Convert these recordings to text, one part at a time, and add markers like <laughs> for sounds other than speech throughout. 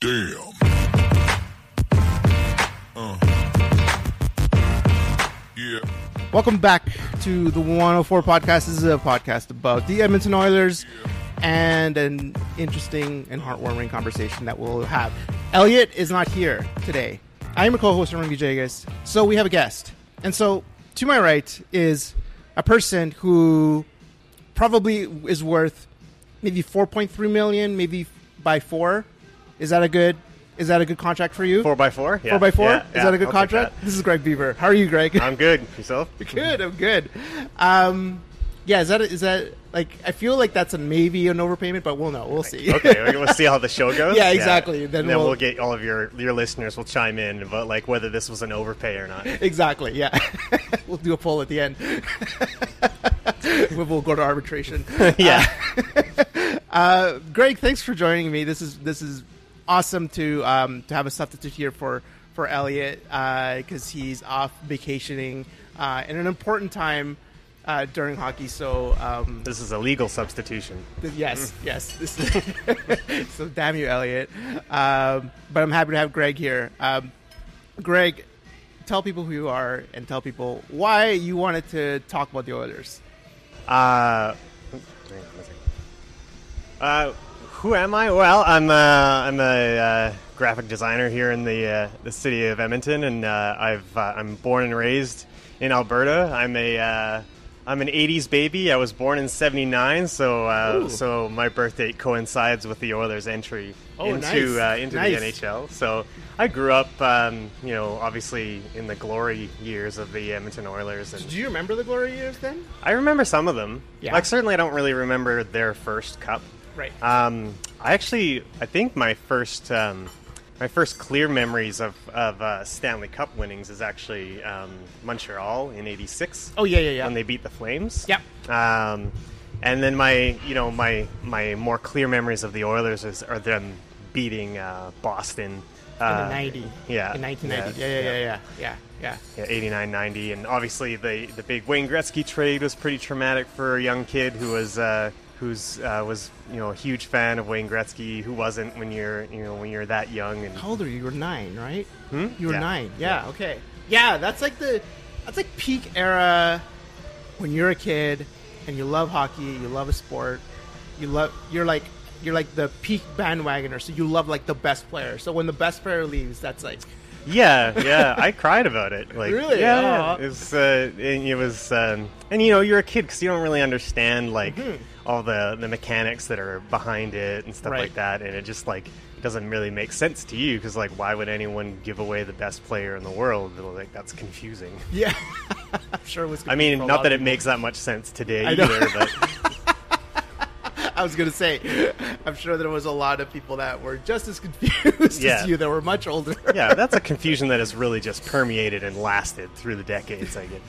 Damn. Uh. Yeah. Welcome back to the 104 podcast. This is a podcast about the Edmonton Oilers and an interesting and heartwarming conversation that we'll have. Elliott is not here today. I'm a co-host, Aaron Villegas. So we have a guest. And so to my right is a person who probably is worth maybe 4.3 million, maybe by four. Is that a good? Is that a good contract for you? Four by four. Yeah. Four by four. Yeah, is yeah, that a good I'll contract? This is Gregg Beaver. How are you, Gregg? I'm good. Yourself? <laughs> good. I'm good. Um, yeah. Is that is that like? I feel like that's a maybe an overpayment, but we'll know. We'll see. Okay, we'll <laughs> see how the show goes. Yeah, exactly. Then Then, then we'll- we'll, get all of your your listeners will chime in about like whether this was an overpay or not. exactly. Yeah. <laughs> we'll do a poll at the end. we'll go to arbitration. yeah. Uh, Gregg, thanks for joining me. This is this is awesome to um, to have a substitute here for for Elliott because he's off vacationing uh, in an important time uh, during hockey. So um, This is a legal substitution. th- yes, yes. This is <laughs> so damn you, Elliott. Um, but I'm happy to have Gregg here. Um, Gregg, tell people who you are and tell people why you wanted to talk about the Oilers. Uh, hang on a second. uh, who am I? Well, I'm uh, I'm a uh, graphic designer here in the uh, the city of Edmonton, and uh, I've uh, I'm born and raised in Alberta. I'm a uh, I'm an '80s baby. I was born in '79, so uh, so my birth date coincides with the Oilers' entry Oh, into nice. uh, into Nice. the NHL. So I grew up, um, you know, obviously in the glory years of the Edmonton Oilers, and Do you remember the glory years then? I remember some of them. Yeah. Like certainly, I don't really remember their first cup. Right. Um, I actually, I think my first, um, my first clear memories of of uh, Stanley Cup winnings is actually um, Montreal in '86 oh yeah, yeah, yeah. when they beat the Flames. Yep. Um, and then my, you know, my my more clear memories of the Oilers is, are them beating uh, Boston. in Uh, the 90. yeah, In 1990. Yeah, yeah, yeah, yeah, yeah. yeah. Yeah, yeah. Yeah, 89 90 and obviously the the big Wayne Gretzky trade was pretty traumatic for a young kid who was uh who's uh, was you know a huge fan of Wayne Gretzky who wasn't when you're you know when you're that young and How old are you? You were nine, right? Hmm? You were Yeah. nine. Yeah, okay. Yeah, that's like the that's like peak era when you're a kid and you love hockey, you love a sport, you love you're like you're like the peak bandwagoner, so you love like the best player. So when the best player leaves, that's like <laughs> yeah yeah I cried about it like Really? yeah, yeah. it was uh, and it was um, and you know you're a kid because you don't really understand like Mhm. All the the mechanics that are behind it and stuff Right. like that and it just like doesn't really make sense to you because like why would anyone give away the best player in the world like that's confusing yeah. <laughs> I'm sure it was. I mean, confusing for a not that it makes that much sense today either, but. <laughs> I was gonna say, I'm sure there was a lot of people that were just as confused <laughs> Yeah. as you that were much older. yeah, that's a confusion that has really just permeated and lasted through the decades. I get.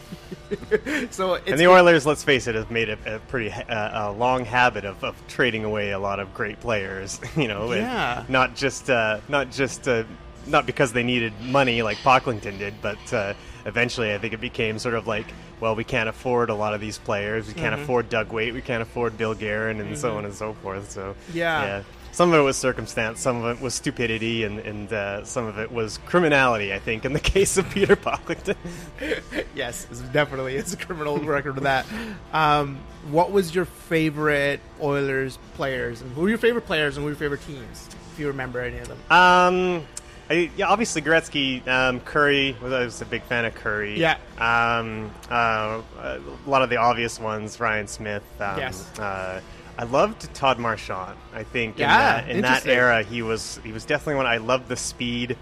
<laughs> so it's And the Oilers, let's face it, have made a, a pretty uh, a long habit of, of trading away a lot of great players. <laughs> You know, Yeah. not just uh, not just uh, not because they needed money like Pocklington did, but uh, eventually I think it became sort of like, well, we can't afford a lot of these players. We Mm-hmm. can't afford Doug Weight. We can't afford Bill Guerin, and so on and so forth. So Yeah. yeah. Some of it was circumstance, some of it was stupidity, and, and uh, some of it was criminality, I think, in the <laughs> case of Peter Pocklington. <laughs> yes, it's definitely it's a criminal record of that. Um, what was your favorite Oilers players, and who were your favorite players, and who were your favorite teams, if you remember any of them? Um, I, yeah, obviously Gretzky, um, Kurri. Was, I was a big fan of Kurri. Yeah. Um, uh, a lot of the obvious ones, Ryan Smyth. Um, Yes. Uh, I loved Todd Marchant. I think Yeah, in that, in that era he was he was definitely one. I loved the speed.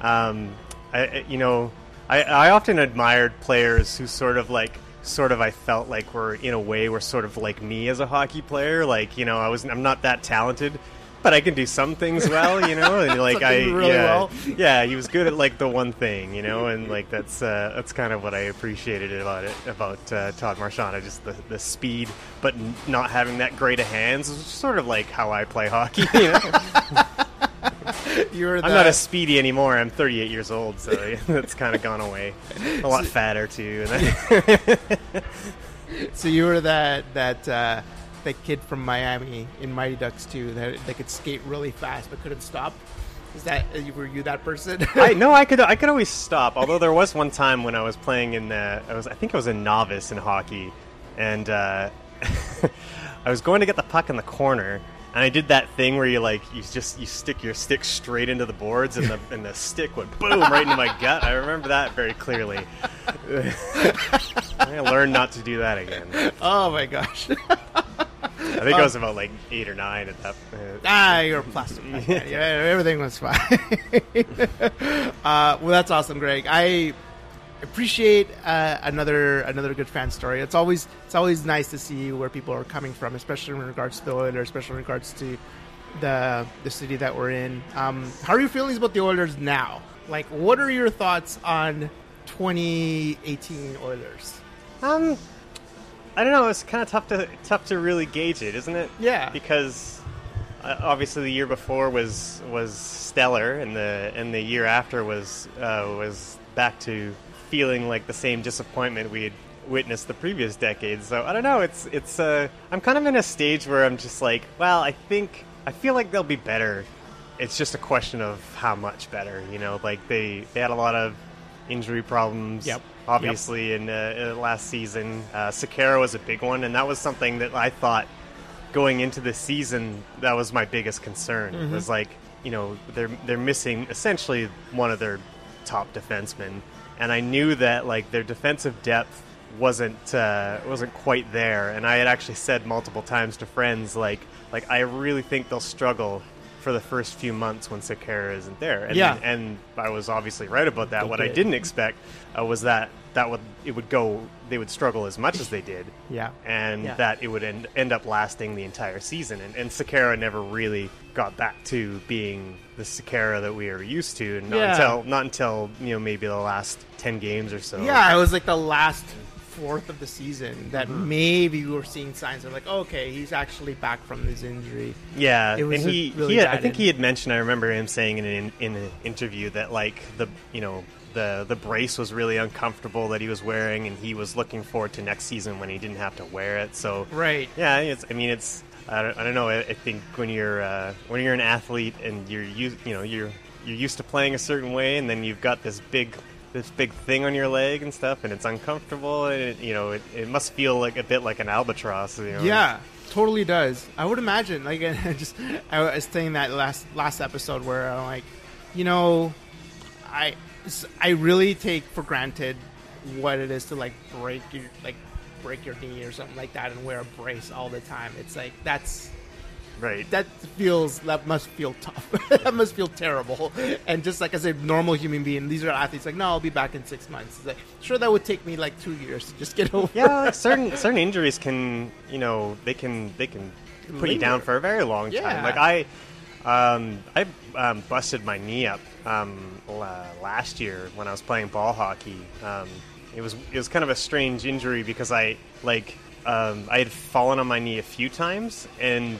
Um, I, I- you know, I, I often admired players who sort of like sort of I felt like were in a way were sort of like me as a hockey player. Like you know, I was I'm not that talented, but I can do some things well. You know, and <laughs> like I really yeah, well. yeah, he was good at like the one thing, you know, and like that's uh, that's kind of what I appreciated about it about uh, Todd Marchant. Just the, the speed, but n- not having that great of hands is sort of like how I play hockey. You know? <laughs> You're I'm not as speedy anymore. I'm 38 years old, so <laughs> that's kind of gone away. A lot fatter too. So you were that that uh, that kid from Miami in Mighty Ducks too that that could skate really fast but couldn't stop. Is that were you that person? <laughs> I no, I could I could always stop. Although there was one time when I was playing in the I was I think I was a novice in hockey, and uh, <laughs> I was going to get the puck in the corner, and I did that thing where you like you just you stick your stick straight into the boards, and the <laughs> and the stick went boom right into my gut. I remember that very clearly. I learned not to do that again. oh my gosh. I think I was about like eight or nine at that. Uh, Ah, you're a plastic. <laughs> man. yeah, everything was fine. <laughs> uh, well, that's awesome, Gregg. I appreciate uh, another another good fan story. It's always it's always nice to see where people are coming from, especially in regards to the Oilers, especially in regards to the the city that we're in. Um, how are your feelings about the Oilers now? Like, what are your thoughts on 2018 Oilers? Um, I don't know. It's kind of tough to tough to really gauge it, isn't it? Yeah. Because uh, obviously the year before was was stellar, and the and the year after was uh, was back to feeling like the same disappointment we had witnessed the previous decade. So I don't know. It's it's uh, I'm kind of in a stage where I'm just like, well, I think I feel like they'll be better. It's just a question of how much better. You know, like they they had a lot of injury problems. Yep. Obviously, in, uh, last season, uh, Sekera was a big one, and that was something that I thought going into the season that was my biggest concern. Mm-hmm. Was like, you know, they're they're missing essentially one of their top defensemen, and I knew that like their defensive depth wasn't uh, wasn't quite there. And I had actually said multiple times to friends like like I really think they'll struggle for the first few months when Sekera isn't there. And, Yeah. and I was obviously right about that. They what I did. didn't expect uh, was that that would it would go they would struggle as much as they did <laughs> Yeah. and Yeah. that it would end, end up lasting the entire season. And, and Sekera never really got back to being the Sekera that we are used to, not Yeah. until not until you know maybe the last ten games or so. Yeah, it was like the last fourth of the season that Mm-hmm. maybe we were seeing signs of like, okay, he's actually back from his injury. yeah. It was and he, really he had, I think in- he had mentioned. I remember him saying in an in an interview that like the you know. The, the brace was really uncomfortable that he was wearing, and he was looking forward to next season when he didn't have to wear it. So Right. Yeah, it's, I mean, it's I don't, I don't know. I, I think when you're uh, when you're an athlete and you're you, you know you're you're used to playing a certain way, and then you've got this big this big thing on your leg and stuff, and it's uncomfortable, and it, you know it, it must feel like a bit like an albatross. You know? Yeah, totally does. I would imagine. Like, <laughs> I just I was saying that last last episode where I'm like, you know, I I really take for granted what it is to like break your like break your knee or something like that and wear a brace all the time. It's like that's right. that feels that must feel tough. <laughs> that must feel terrible. And just like as a normal human being, these are athletes like, no, I'll be back in six months. It's like, sure, that would take me like two years to just get <laughs> over. yeah, like certain certain injuries can you know they can they can put you down for a very long Yeah. time. Like I, um, I um, busted my knee up um, la- last year when I was playing ball hockey. Um, it was it was kind of a strange injury because I like um, I had fallen on my knee a few times and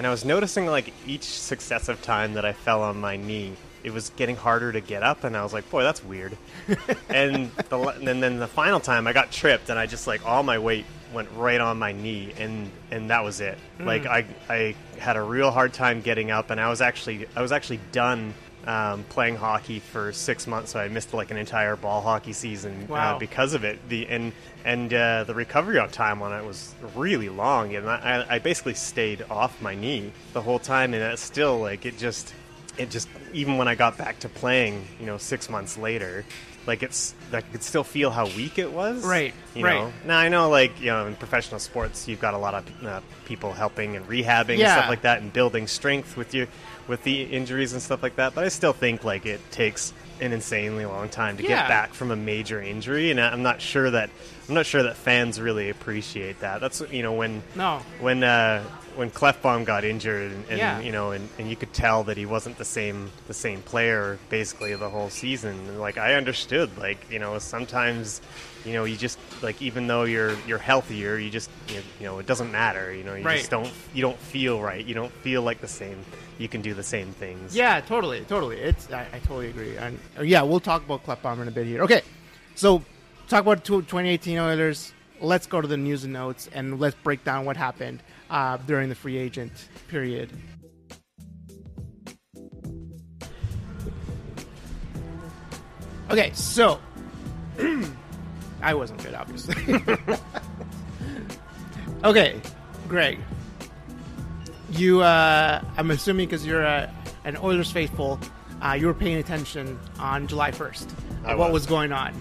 and I was noticing like each successive time that I fell on my knee. It was getting harder to get up, and I was like, "Boy, that's weird." <laughs> and the, and then the final time I got tripped and I just like all my weight went right on my knee and and that was it. Like hmm. I I had a real hard time getting up and I was actually I was actually done um, playing hockey for six months, so I missed like an entire ball hockey season Wow. uh, because of it. The and and uh, the recovery on time on it was really long, and I, I basically stayed off my knee the whole time, and it's still like it just it just even when I got back to playing, you know, six months later, like it's like I could still feel how weak it was. Right, You right. know. Now I know, like you know, in professional sports, you've got a lot of uh, people helping and rehabbing and stuff like that, and building strength with you with the injuries and stuff like that. But I still think like it takes an insanely long time to Yeah. get back from a major injury, and I'm not sure that I'm not sure that fans really appreciate that. That's you know when No. when uh, when Klefbom got injured, and, and Yeah. you know, and, and you could tell that he wasn't the same the same player basically the whole season. Like I understood, like you know, sometimes you know you just like even though you're you're healthier, you just you know, it doesn't matter. You know, you Right. just don't you don't feel right. You don't feel like the same. You can do the same things. Yeah, totally, totally. It's I, I totally agree. And uh, yeah, we'll talk about Kleppbaumer in a bit here. Okay, so talk about 2018 Oilers. Let's go to the news and notes and let's break down what happened uh, during the free agent period. Okay, so <clears throat> I wasn't good, obviously. <laughs> okay, Gregg, you. Uh, I'm assuming because you're uh, an Oilers faithful, uh, you were paying attention on July 1st. I what was. was going on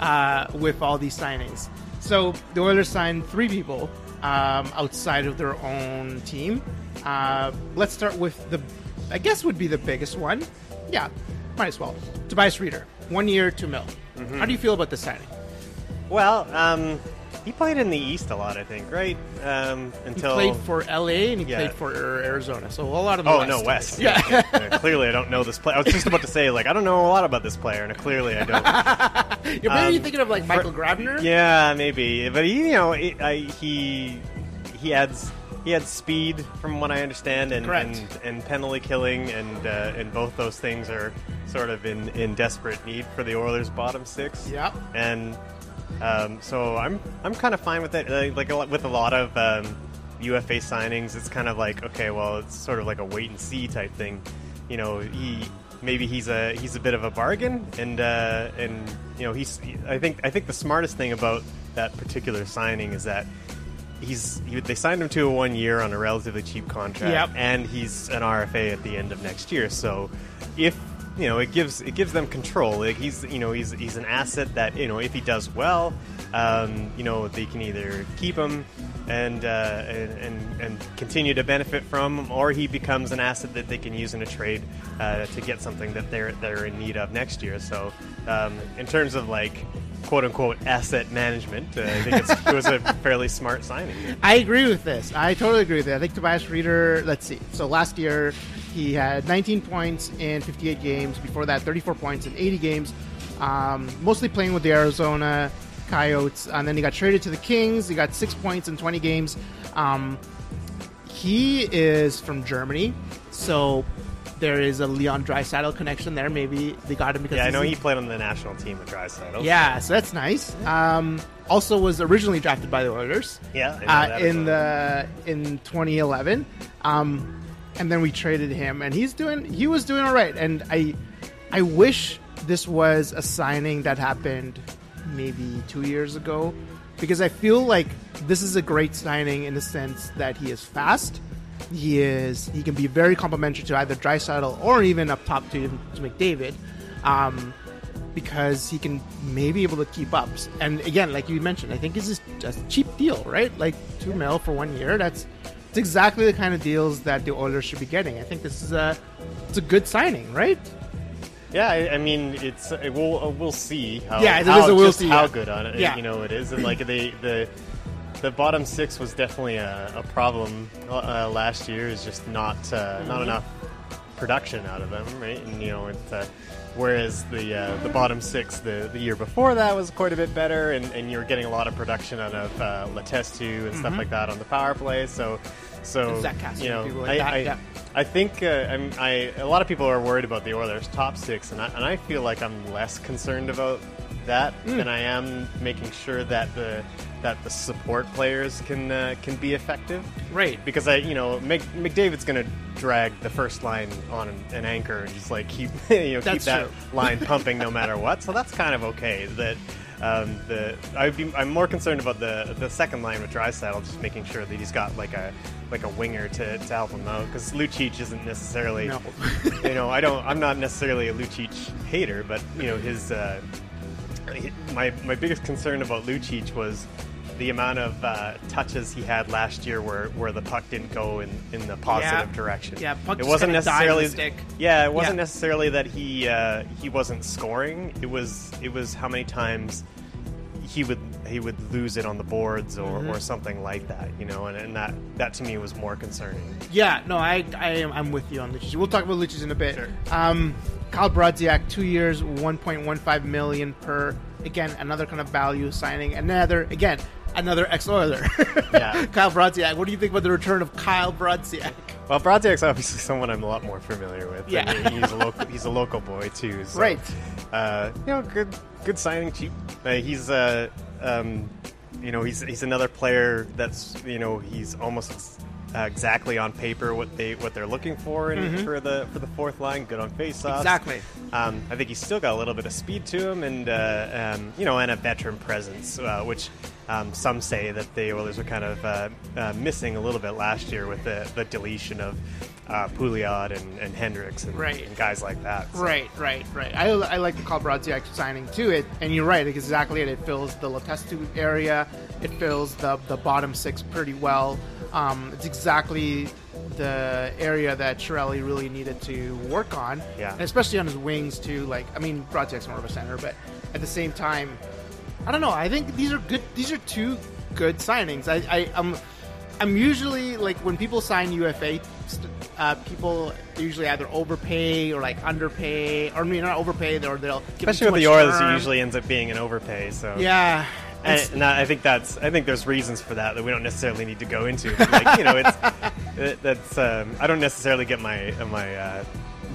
uh, with all these signings? So the Oilers signed three people um, outside of their own team. Uh, let's start with the, I guess would be the biggest one. Yeah, might as well. Tobias Rieder, one year, two mil. Mm-hmm. How do you feel about this signing? Well, um, he played in the East a lot, I think, right? Um, He played for LA and he Yeah. played for Arizona, so a lot of the Oh West. no, West. Yeah. Uh, clearly, I don't know this player. I was just about to say, like, I don't know a lot about this player, and clearly, I don't. <laughs> You're maybe Um, thinking of like Michael Grabner. Yeah, maybe, but he, you know, it, I, he he adds he adds speed, from what I understand, and and, and penalty killing, and uh, and both those things are sort of in, in desperate need for the Oilers' bottom six. Yep. and um, so I'm I'm kind of fine with it. Uh, like a lot, with a lot of um, UFA signings, it's kind of like okay, well, it's sort of like a wait and see type thing. You know, he maybe he's a he's a bit of a bargain, and uh, and you know he's I think I think the smartest thing about that particular signing is that. He's he, they signed him to a one year on a relatively cheap contract, Yep. and he's an RFA at the end of next year. So, if you know, it gives it gives them control. Like he's you know he's he's an asset that you know if he does well, um, you know they can either keep him and, uh, and and continue to benefit from, him, or he becomes an asset that they can use in a trade uh, to get something that they're they're in need of next year. So, um, in terms of like quote unquote asset management, uh, I think it was a fairly smart signing. I agree with this. I totally agree with that. I think Tobias Rieder, let's see. So last year, he had 19 points in 58 games. Before that, 34 points in 80 games. Um, mostly playing with the Arizona Coyotes. And then he got traded to the Kings. He got six points in 20 games. Um, he is from Germany. So there is a Leon Draisaitl connection there. Maybe they got him because Yeah, I know he played on the national team with Draisaitl. Yeah, so that's nice. Um, also was originally drafted by the Oilers Yeah, uh, in the in 2011, um, and then we traded him, and he's doing he was doing all right. And I I wish this was a signing that happened maybe two years ago, because I feel like this is a great signing in the sense that he is fast. He is he can be very complimentary to either Draisaitl or even up top to, to McDavid. Um, because he can maybe able to keep up. And again, like you mentioned, I think this is a cheap deal, right? Like two mil for one year. That's it's exactly the kind of deals that the Oilers should be getting. I think this is a it's a good signing, right? Yeah, I, I mean, it's we'll uh, we'll see how Yeah, it is a we'll see, how yeah. good on it Yeah. you know it is, and like the the the bottom six was definitely a, a problem uh, last year. Is just not uh, Mm-hmm. not enough production out of them, right? And you know, it, uh, whereas the uh, the bottom six the, the year before that was quite a bit better, and, and you were getting a lot of production out of uh, Letestu and stuff like that on the power play. So so Mm-hmm. You know, like I, I, yeah. I think uh, I'm, I a lot of people are worried about the Oilers' top six, and I, and I feel like I'm less concerned about that Mm. than I am making sure that the that the support players can uh, can be effective. Right. Because I, you know, Mc, McDavid's going to drag the first line on an, an anchor and just like keep <laughs> you know keep That's that true. line <laughs> pumping no matter what. So that's kind of okay. That. Um, the I'd be, I'm more concerned about the the second line with Draisaitl, just making sure that he's got like a like a winger to, to help him out because Lucic isn't necessarily No. <laughs> you know, I don't. I'm not necessarily a Lucic hater, but you know, his uh, my my biggest concern about Lucic was the amount of uh, touches he had last year, where where the puck didn't go in, in the positive Yeah. direction. Yeah, puck it wasn't kinda died on the necessarily. stick. Yeah, it wasn't Yeah. necessarily that he uh, he wasn't scoring. It was it was how many times he would he would lose it on the boards or, Mm-hmm. or something like that. You know, and, and that that to me was more concerning. Yeah, no, I, I am I'm with you on Lucic. We'll talk about Lucic in a bit. Sure. Um, Kyle Brodziak, two years, 1.15 million per. Again, another kind of value signing. Another again, another ex-Oiler. <laughs> Yeah. <laughs> Kyle Brodziak. What do you think about the return of Kyle Brodziak? Well, Brodziak's obviously someone I'm a lot more familiar with. Yeah. I mean, he's a <laughs> local. He's a local boy too. So, Right. Uh, you know, good, good signing, cheap. Uh, he's uh, um, you know, he's he's another player that's you know he's almost uh, exactly on paper what they what they're looking for in, for the for the fourth line. Good on faceoffs. Mm-hmm. Exactly. Um, I think he's still got a little bit of speed to him, and uh, um, you know, and a veteran presence, uh, which um, some say that the Oilers were kind of uh, uh, missing a little bit last year with the, the deletion of uh, Pouliot and, and Hendricks and, Right. and guys like that. So- Right, right, right. I, I like the Kyle Brodziak signing to it, and you're right. Exactly it. It fills the Letestu area. It fills the the bottom six pretty well. Um, it's exactly the area that Chiarelli really needed to work on, Yeah. and especially on his wings too. Like, I mean, Brodziak's more of a center, but at the same time, I don't know. I think these are good. These are two good signings. I, I I'm I'm usually like when people sign UFA, uh, people usually either overpay or like underpay, or I mean not overpay, or they'll Especially with the Oilers, it usually ends up being an overpay. So yeah. And, and I think that's. I think there's reasons for that that we don't necessarily need to go into. But like you know, it's <laughs> it, that's. Um, I don't necessarily get my my uh,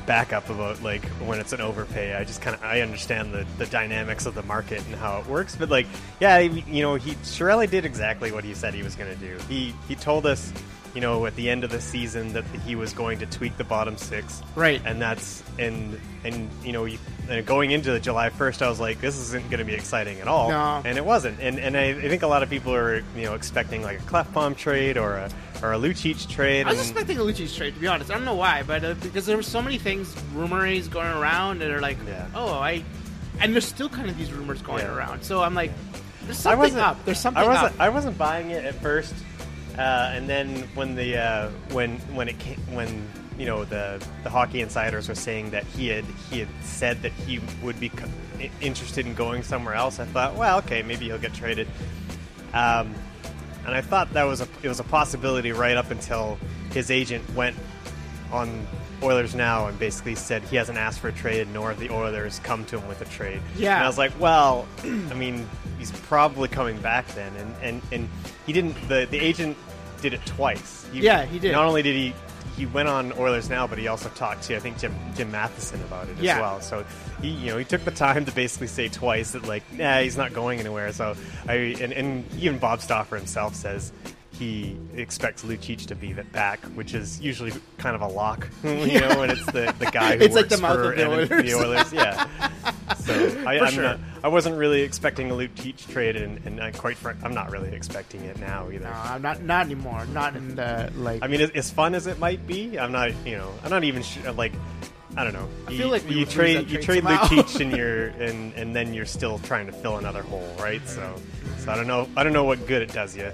backup about like when it's an overpay. I just kind of I understand the the dynamics of the market and how it works. But like, yeah, you know, he Chiarelli did exactly what he said he was going to do. He he told us. You know, at the end of the season, that he was going to tweak the bottom six, Right. And that's and and you know, you, and going into the July first, I was like, this isn't going to be exciting at all, No. and it wasn't. And and I, I think a lot of people are you know expecting like a Klefbom trade or a or a Lucic trade. I was and- expecting a Lucic trade, to be honest. I don't know why, but uh, because there were so many things, rumors going around that are like, Yeah. oh, I, and there's still kind of these rumors going Yeah. around. So I'm like, there's I something wasn't up. There's something I wasn't up. I wasn't buying it at first, uh, and then when the uh, when when it came, when you know the the hockey insiders were saying that he had he had said that he would be co- interested in going somewhere else, I thought, well, okay, maybe he'll get traded. Um, and I thought that was a it was a possibility right up until his agent went on Oilers Now and basically said he hasn't asked for a trade, nor have the Oilers come to him with a trade. Yeah. and I was like, well, <clears throat> I mean, he's probably coming back then, and and, and he didn't. The the agent did it twice. He, Yeah, he did. Not only did he. He went on Oilers Now, but he also talked to I think Jim Jim Matheson about it Yeah. as well. So he, you know, he took the time to basically say twice that like, nah, he's not going anywhere. So I and, and even Bob Stauffer himself says he expects Lucic to be back, which is usually kind of a lock, <laughs> you know, when it's the, the guy who <laughs> It's like works the mouth for of the Edmonton- the Oilers. Oilers. Yeah. <laughs> So I, sure. not, I wasn't really expecting a Lucic trade, and, and I quite frank, I'm not really expecting it now either. no, I'm not not anymore. Not in the like. I mean, as, as fun as it might be, I'm not. You know, I'm not even sure. Like, I don't know. I you, feel like you trade you trade. Lucic and you're and and then you're still trying to fill another hole, right? So, so I don't know. I don't know what good it does you.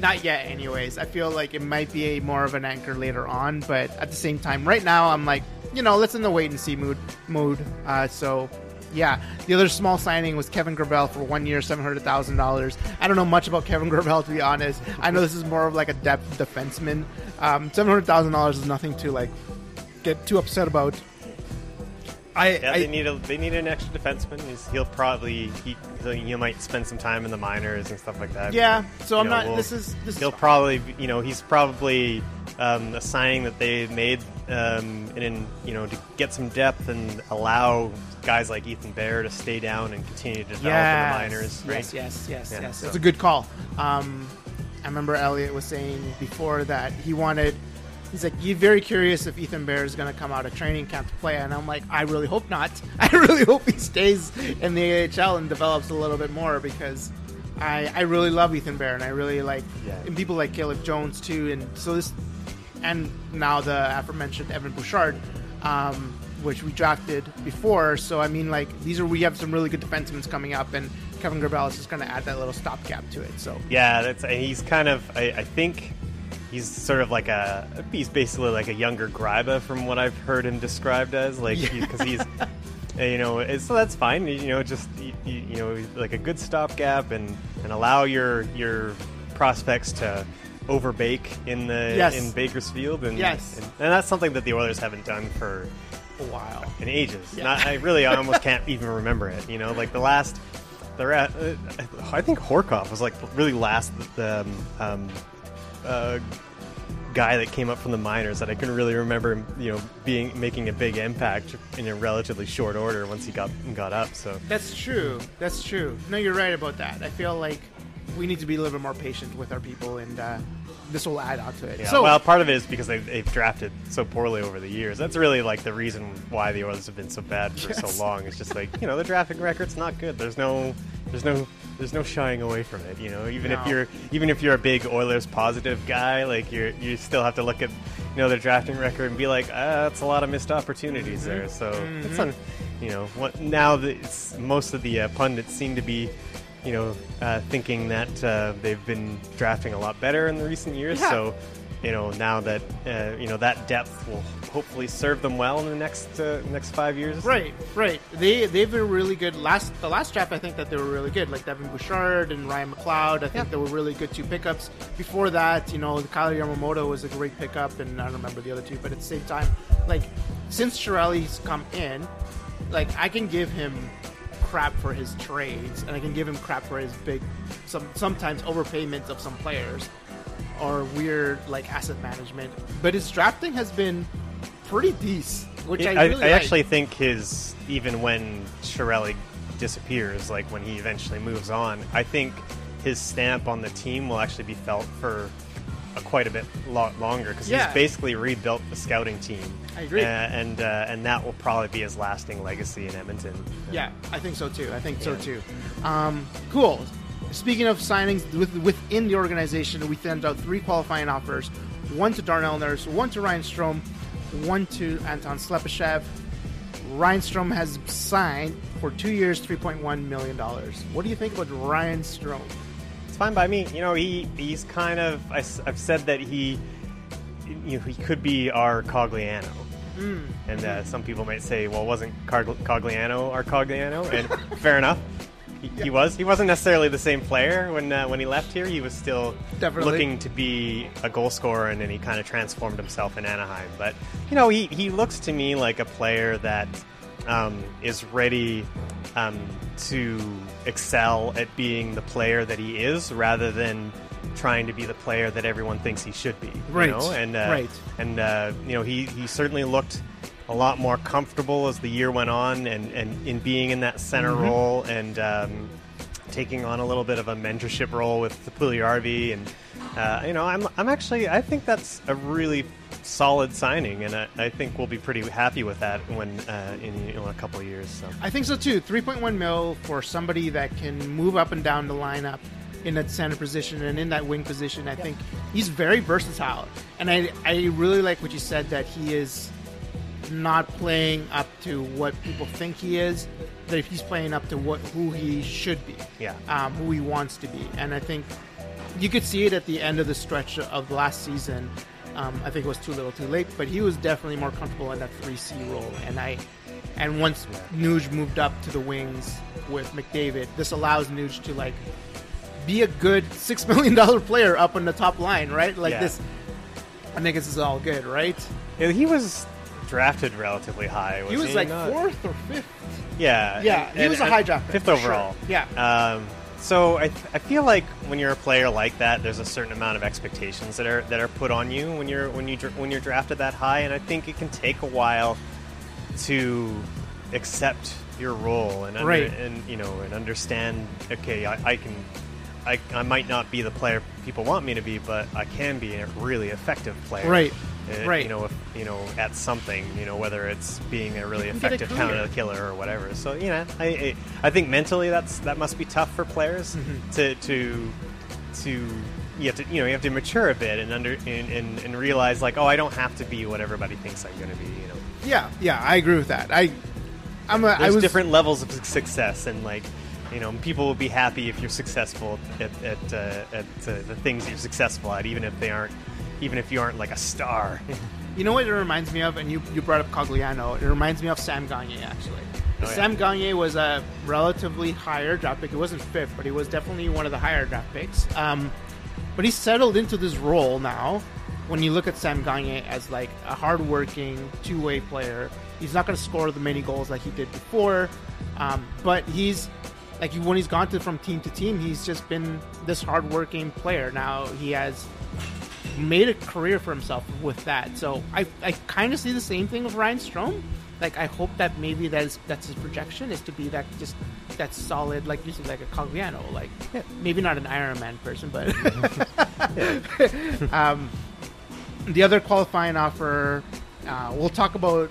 Not yet, anyways. I feel like it might be a more of an anchor later on, but at the same time, right now, I'm like, you know, let's in the wait and see mood. Mood. Uh, so, yeah. The other small signing was Kevin Gravel for one year, seven hundred thousand dollars. I don't know much about Kevin <laughs> Gravel to be honest. I know this is more of like a depth defenseman. Um, seven hundred thousand dollars is nothing to like get too upset about. I, Yeah, I they need a they need an extra defenseman. He's, he'll probably he you might spend some time in the minors and stuff like that. yeah. So You I'm know, not. we'll- this is this. He'll is, probably, you know, he's probably um, a signing that they made um, and in, you know, to get some depth and allow guys like Ethan Bear to stay down and continue to develop in the minors. Right? Yes, yes, yes, Yeah, yes. so- It's a good call. Um, I remember Elliott was saying before that he wanted. He's like, you're very curious if Ethan Bear is going to come out of training camp to play, and I'm like, I really hope not. <laughs> I really hope he stays in the AHL and develops a little bit more because I I really love Ethan Bear, and I really like Yeah. and people like Caleb Jones too, and so this and now the aforementioned Evan Bouchard, um, which we drafted before. So I mean, like these are we have some really good defensemen coming up, and Kevin Gravel is just going to add that little stopgap to it. So Yeah, that's he's kind of. I, I think he's sort of like a. He's basically like a younger Gryba from what I've heard him described as. Like because he's. uh, <laughs> You know, so that's fine. You know, just you, you know, like a good stopgap and and allow your your prospects to overbake in the Yes. in Bakersfield and Yes. and, and that's something that the Oilers haven't done for a while. in ages. Yeah. Not, I really, I almost can't <laughs> even remember it. You know, like the last, the uh, I think Horcoff was like really last the um, um, uh, guy that came up from the minors that I couldn't really remember. You know, being making a big impact in a relatively short order once he got got up. So That's true. That's true. No, you're right about that. I feel like we need to be a little bit more patient with our people, and uh, this will add on to it. Yeah, so, well, part of it is because they've, they've drafted so poorly over the years. That's really like the reason why the Oilers have been so bad for Yes. so long. It's just like you know the drafting record's not good. There's no, there's no, there's no shying away from it. You know, even if you're even if you're a big Oilers positive guy, like you you still have to look at you know their drafting record and be like, ah, that's a lot of missed opportunities Mm-hmm. there. So it's un, you know what now that it's, most of the uh, pundits seem to be. You know, uh, thinking that uh, they've been drafting a lot better in the recent years. Yeah. So, you know, now that uh, you know that depth will hopefully serve them well in the next uh, next five years. Right, right. They they've been really good. Last the last draft, I think that they were really good. Like Evan Bouchard and Ryan McLeod. I think Yeah. they were really good two pickups. Before that, you know, Kailer Yamamoto was a great pickup, and I don't remember the other two. But at the same time, like since Chiarelli's come in, like I can give him crap for his trades, and I can give him crap for his big, some sometimes overpayments of some players, or weird like asset management. But his drafting has been pretty decent, which I, I, really I like. actually think his even when Chiarelli disappears, like when he eventually moves on, I think his stamp on the team will actually be felt for a, quite a bit lo- longer because Yeah. he's basically rebuilt the scouting team. I agree. Uh, and uh, and that will probably be his lasting legacy in Edmonton. Yeah, I think so too. I think so too. Um, cool. Speaking of signings with, within the organization, we sent out three qualifying offers: one to Darnell Nurse, one to Ryan Strome, one to Anton Slepyshev. Ryan Strome has signed for two years, three point one million dollars. What do you think about Ryan Strome? It's fine by me. You know, he he's kind of I, have said that he you know, he could be our Cogliano. And uh, some people might say, well, wasn't Cog- Cogliano our Cogliano? And <laughs> fair enough. He, he was. He wasn't necessarily the same player when uh, when he left here. He was still Definitely. looking to be a goal scorer, and then he kind of transformed himself in Anaheim. But you know, he, he looks to me like a player that um, is ready um, to excel at being the player that he is, rather than trying to be the player that everyone thinks he should be. you Right. know? And uh, Right. and uh, you know he, he certainly looked a lot more comfortable as the year went on and, and in being in that center Mm-hmm. role and um, taking on a little bit of a mentorship role with the Puljujarvi and uh, you know I'm, I'm actually I think that's a really solid signing and I, I think we'll be pretty happy with that when uh, in you know, a couple of years so I think so too. 3.1 mil for somebody that can move up and down the lineup in that center position and in that wing position. I think he's very versatile. And I, I really like what you said that he is not playing up to what people think he is, that he's playing up to what who he should be. Yeah. Um, who he wants to be. And I think you could see it at the end of the stretch of last season. Um, I think it was too little, too late, but he was definitely more comfortable in that three C role. And I, and once Nuge moved up to the wings with McDavid, this allows Nuge to like be a good six <laughs> million dollar player up on the top line, right? Like Yeah. this. I think this is all good, right? Yeah, he was drafted relatively high was He was like not? fourth or fifth. Yeah, Yeah, and- he was a and- high draft pick, fifth for sure. overall. Yeah. Um, so I, I feel like when you're a player like that, there's a certain amount of expectations that are that are put on you when you're when you dr- when you're drafted that high, and I think it can take a while to accept your role and under, Right. and you know and understand. Okay, I, I can. I, I might not be the player people want me to be, but I can be a really effective player. Right. Uh, Right. You know, if, you know, at something, you know, whether it's being a really You can get a effective counter killer or whatever. So you know, I, I I think mentally that's that must be tough for players Mm-hmm. to to to you have to you know you have to mature a bit and under and, and, and realize like oh I don't have to be what everybody thinks I'm going to be. You know, Yeah, yeah, I agree with that. I, I'm a, I there's was different levels of success and like. You know, people will be happy if you're successful at at, uh, at uh, the things you're successful at, even if they aren't, even if you aren't like a star. You know what it reminds me of, and you, you brought up Cogliano. It reminds me of Sam Gagne, actually. Oh, yeah. Sam Gagne was a relatively higher draft pick. It wasn't fifth, but he was definitely one of the higher draft picks. Um, but he's settled into this role now. When you look at Sam Gagne as like a hardworking two-way player, he's not going to score the many goals like he did before. Um, but he's like when he's gone to from team to team, he's just been this hardworking player. Now he has made a career for himself with that. So I I kind of see the same thing with Ryan Strome. Like I hope that maybe that's that's his projection is to be that just that solid like you said like a Cogliano like maybe not an Iron Man person but <laughs> um, the other qualifying offer uh, we'll talk about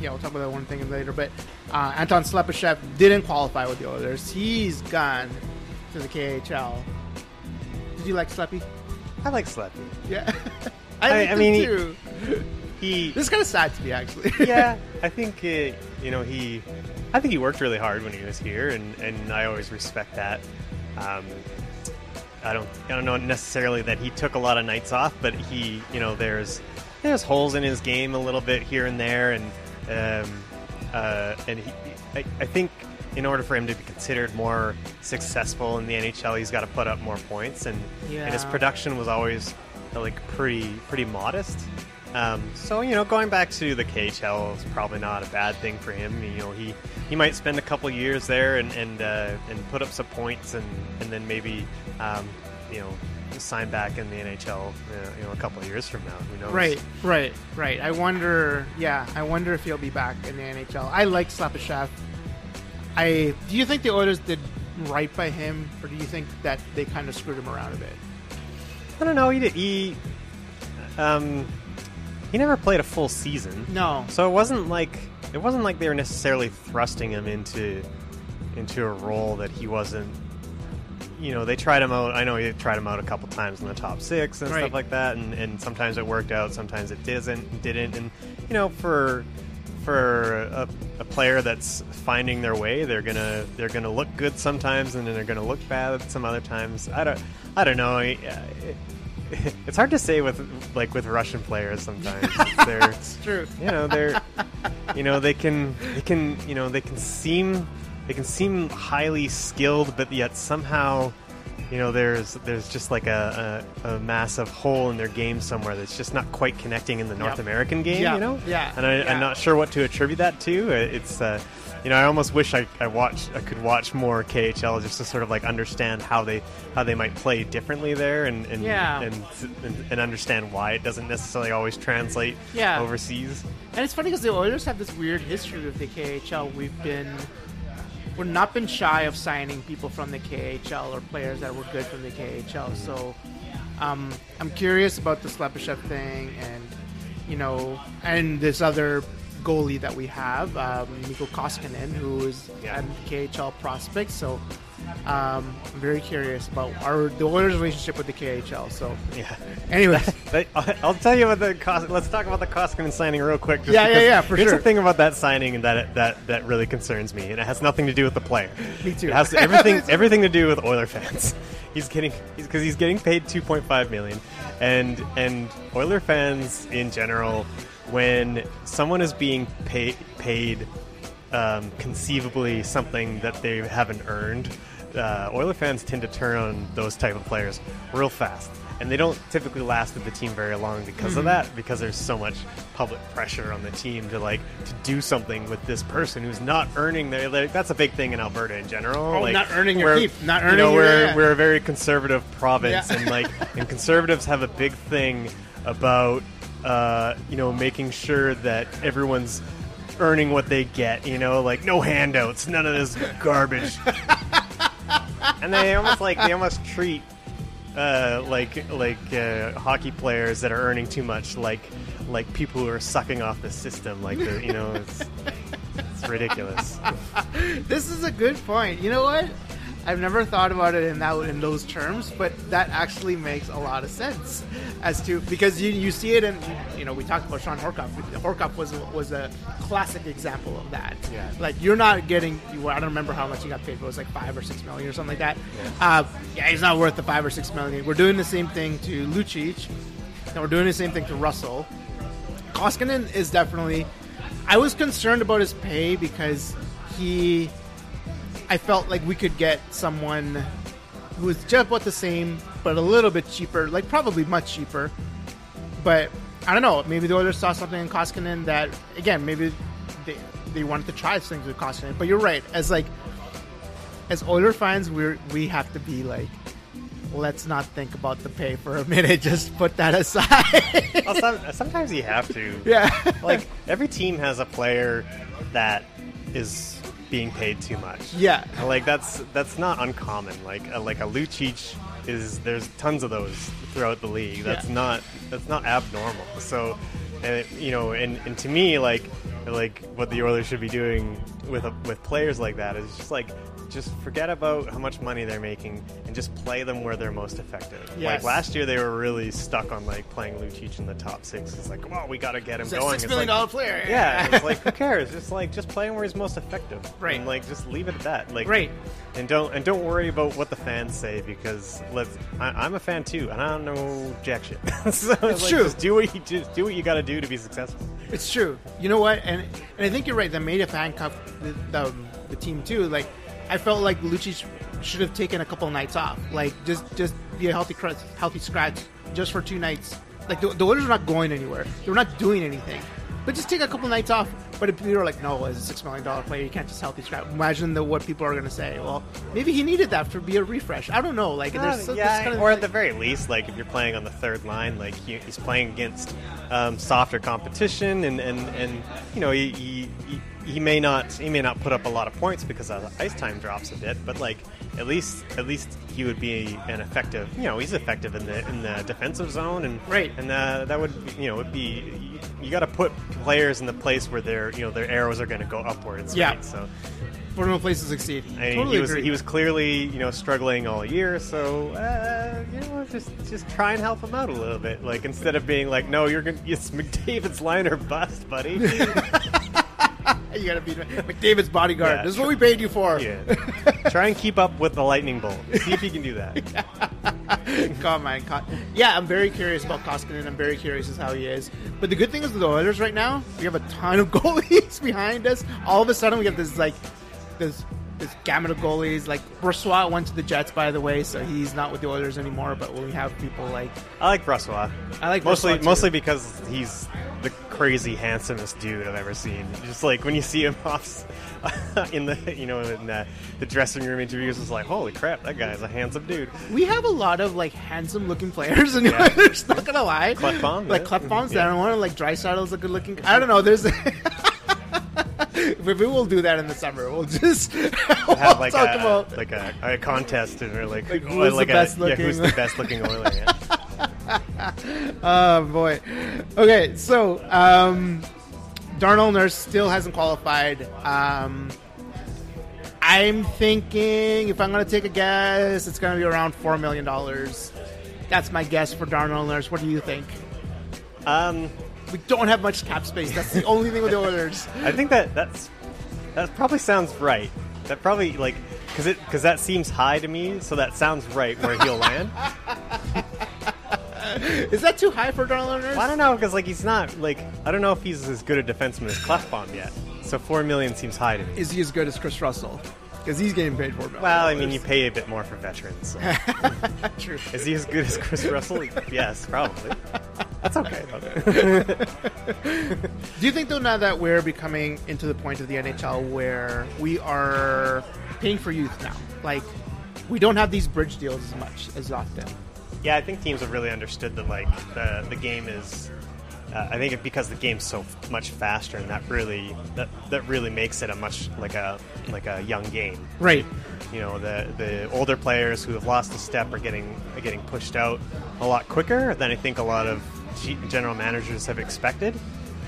yeah we'll talk about that one thing later but uh, Anton Slepyshev didn't qualify with the others he's gone to the KHL did you like Sleppy I like Slappy. yeah <laughs> I- I, I mean, mean he- too. He this is kind of sad to me actually <laughs> yeah, <laughs> I think uh, you know he. I think he worked really hard when he was here, and, and I always respect that. Um, I don't I don't know necessarily that he took a lot of nights off, but he you know there's there's holes in his game a little bit here and there, and um, uh, and he, I, I think in order for him to be considered more successful in the NHL, he's got to put up more points, and, and his production was always like pretty pretty modest. Um, so you know, going back to the KHL is probably not a bad thing for him. You know, he, he might spend a couple years there and and, uh, and put up some points, and, and then maybe um, you know sign back in the NHL. Uh, you know, a couple of years from now, who knows? Right, right, right. I wonder. Yeah, I wonder if he'll be back in the NHL. I like Slepyshev. I do you think the Oilers did right by him, or do you think that they kind of screwed him around a bit? I don't know. He did, he um he never played a full season. No. So it wasn't like it wasn't like they were necessarily thrusting him into into a role that he wasn't. You know, they tried him out. I know he tried him out a couple times in the top six and Right. stuff like that, and, and sometimes it worked out, sometimes it didn't. Didn't, and you know, for for a, a player that's finding their way, they're gonna they're gonna look good sometimes, and then they're gonna look bad some other times. I don't I don't know. <laughs> It's hard to say with like with Russian players sometimes. <laughs> They're It's true. you know they're you know they can they can you know they can seem they can seem highly skilled but yet somehow you know there's there's just like a, a, a massive hole in their game somewhere that's just not quite connecting in the North Yep. American game Yeah, you know yeah, and I, yeah. I'm not sure what to attribute that to Uh, it's uh, you know I almost wish I, I watched I could watch more KHL just to sort of like understand how they how they might play differently there and and, Yeah. and, and and understand why it doesn't necessarily always translate Yeah. overseas And it's funny because the Oilers have this weird history with the KHL. We've been we're not been shy of signing people from the KHL or players that were good from the KHL. So um, I'm curious about the Slepyshev thing and you know and this other goalie that we have, um, Mikko Koskinen, who is Yeah. a KHL prospect. So um, I'm very curious about our the Oilers' relationship with the KHL. So yeah anyways, <laughs> But I'll tell you about the cost. Let's talk about the Koskinen signing real quick. just Yeah, yeah, yeah, for here's sure. the thing about that signing that that that really concerns me, and it has nothing to do with the player. Me too. It has everything <laughs> everything to do with Oiler fans. <laughs> He's getting because he's, getting paid 2.5 million, and and Oiler fans in general, when someone is being paid paid um, conceivably something that they haven't earned, uh, Oiler fans tend to turn on those type of players real fast. And they don't typically last with the team very long because Mm-hmm. of that, because there's so much public pressure on the team to like to do something with this person who's not earning their. Like, that's a big thing in Alberta in general. Oh, like, not earning your keep, not earning. you know, your- we're yeah. we're a very conservative province, Yeah. and like <laughs> and conservatives have a big thing about uh, you know making sure that everyone's earning what they get. You know, like no handouts, none of this garbage. and they almost like they almost treat uh, like like uh, hockey players that are earning too much like like people who are sucking off the system. Like the, you know, it's it's ridiculous. <laughs> this is a good point. You know what? I've never thought about it in that in those terms, but that actually makes a lot of sense as to because you you see it in you know we talked about Shawn Horcoff. Horkoff was was a classic example of that. Yeah. Like you're not getting. You, I don't remember how much he got paid, but it was like five or six million or something like that. Yeah. Uh, yeah, he's not worth the five or six million. We're doing the same thing to Lucic, and we're doing the same thing to Russell. Koskinen is definitely. I was concerned about his pay because he. I felt like we could get someone who was just about the same, but a little bit cheaper, like probably much cheaper. But I don't know. Maybe the Oilers saw something in Koskinen that, again, maybe they they wanted to try things with Koskinen. But you're right. As like as Oiler fans, we're we have to be like let's not think about the pay for a minute. <laughs> Just put that aside. Well, some, sometimes you have to. <laughs> yeah. Like every team has a player that is being paid too much. yeah. Like that's that's not uncommon. Like a, like a Lucic is there's tons of those throughout the league. That's Yeah. not that's not abnormal. So, uh, you know, and, and to me, like like what the Oilers should be doing with a, with players like that is just like just forget about how much money they're making and just play them where they're most effective. Yes. Like last year, they were really stuck on like playing Lucic in the top six. It's like, well, we got to get him a going. six It's million like- dollar player. yeah, <laughs> it's like who cares? Just like just play him where he's most effective, Right. And like just leave it at that. Like Right. and don't and don't worry about what the fans say because let's. I, I'm a fan too, and I don't know jack shit. <laughs> so It's like, true. Just do what you just do what you got to do to be successful. It's true. You know what? And and I think you're right. That made it handcuff the, the um, the team too. Like I felt like Lucic should have taken a couple nights off. Like just just be a healthy cr- healthy scratch just for two nights. Like the, the are not going anywhere. They're not doing anything. But just take a couple nights off. But if people are like, no, as a six million dollar player, you can't just help healthy scratch. Imagine the, what people are going to say. Well, maybe he needed that to be a refresh. I don't know. Like there's so- Uh, yeah, this kind of or at the very least, like if you're playing on the third line, like he, he's playing against um, softer competition, and, and, and you know he, he, he- he may not he may not put up a lot of points because uh, ice time drops a bit, but like at least at least he would be an effective. You know, he's effective in the in the defensive zone, and Right. and uh, that would you know would be you, you got to put players in the place where their you know their arrows are going to go upwards. Yeah. right? so. for no place to succeed. I mean, totally he was agree. he was clearly you know struggling all year, so uh, you know just just try and help him out a little bit. Like instead of being like, no, you're gonna it's <laughs> McDavid's line or bust, buddy. <laughs> <laughs> you gotta be McDavid's bodyguard. Yeah. this is what we paid you for. yeah, try and keep up with the lightning bolt. See if you can do that. <laughs> Come on, Con- yeah, I'm very curious about Koskinen. I'm very curious as how he is. But the good thing is with the Oilers right now, we have a ton of <laughs> goalies behind us. All of a sudden, we have this like this this gamut of goalies. Like Brossoit went to the Jets, by the way, so he's not with the Oilers anymore. But we have people like I like Brossoit. I like mostly mostly because he's the crazy handsomest dude I've ever seen. Just like when you see him <laughs> off <laughs> in the you know in the, the dressing room interviews, it's like holy crap, that guy's a handsome dude. we have a lot of like handsome looking players in <laughs> the Yeah. Oilers. Not gonna lie, Klefbom, like yeah. Klefbom's mm-hmm. Yeah. that one. Like Draisaitl's a good looking. I don't know. There's. Maybe we'll do that in the summer. We'll just we'll have like talk a about like a, a contest and we're like, Like, oh, who's the like a- best yeah, who's the looking? best looking Oiler? Yeah. <laughs> Oh boy. Okay, so um, Darnell Nurse still hasn't qualified. Um, I'm thinking if I'm going to take a guess, it's going to be around four million dollars. That's my guess for Darnell Nurse. What do you think? Um, We don't have much cap space. That's the only thing with the Oilers. <laughs> I think that that's that probably sounds right. That probably like because it because that seems high to me, so that sounds right where he'll land. <laughs> <laughs> Is that too high for Darnell Nurse? Well, I don't know because like he's not like I don't know if he's as good a defenseman as Klefbom yet. So four million seems high to me. Is he as good as Kris Russell? Because he's getting paid four million. Well, I mean, you pay a bit more for veterans. So. <laughs> true. Is he as good as Kris <laughs> Russell? yes, probably. That's okay. though. Do you think though now that we're becoming into the point of the NHL where we are paying for youth now, like we don't have these bridge deals as much as often. Yeah, I think teams have really understood that like the the game is. Uh, I think because the game's so f- much faster, and that really that, that really makes it a much like a like a young game. Right. You know, the the older players who have lost a step are getting are getting pushed out a lot quicker than I think a lot of general managers have expected.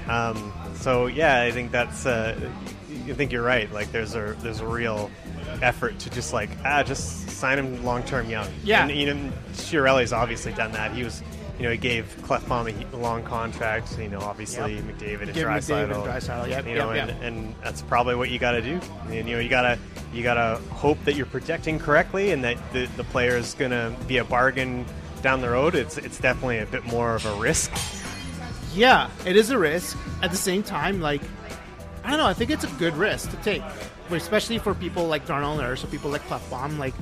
Um, so yeah, I think that's. Uh, I think you're right. Like there's a there's a real effort to just like ah just sign him long term young. Yeah. And, you know, Chiarelli's obviously done that. He was. You know, he gave Klefbom a long contract. You know, obviously Yep. McDavid and Give McDavid and Draisaitl. Draisaitl, yep, you know, yep, and, and that's probably what you got to do. And, you know, you gotta you gotta hope that you're projecting correctly and that the, the player is gonna be a bargain down the road. It's it's definitely a bit more of a risk. Yeah, it is a risk. At the same time, like I don't know, I think it's a good risk to take, especially for people like Darnell Nurse or people like Klefbom, like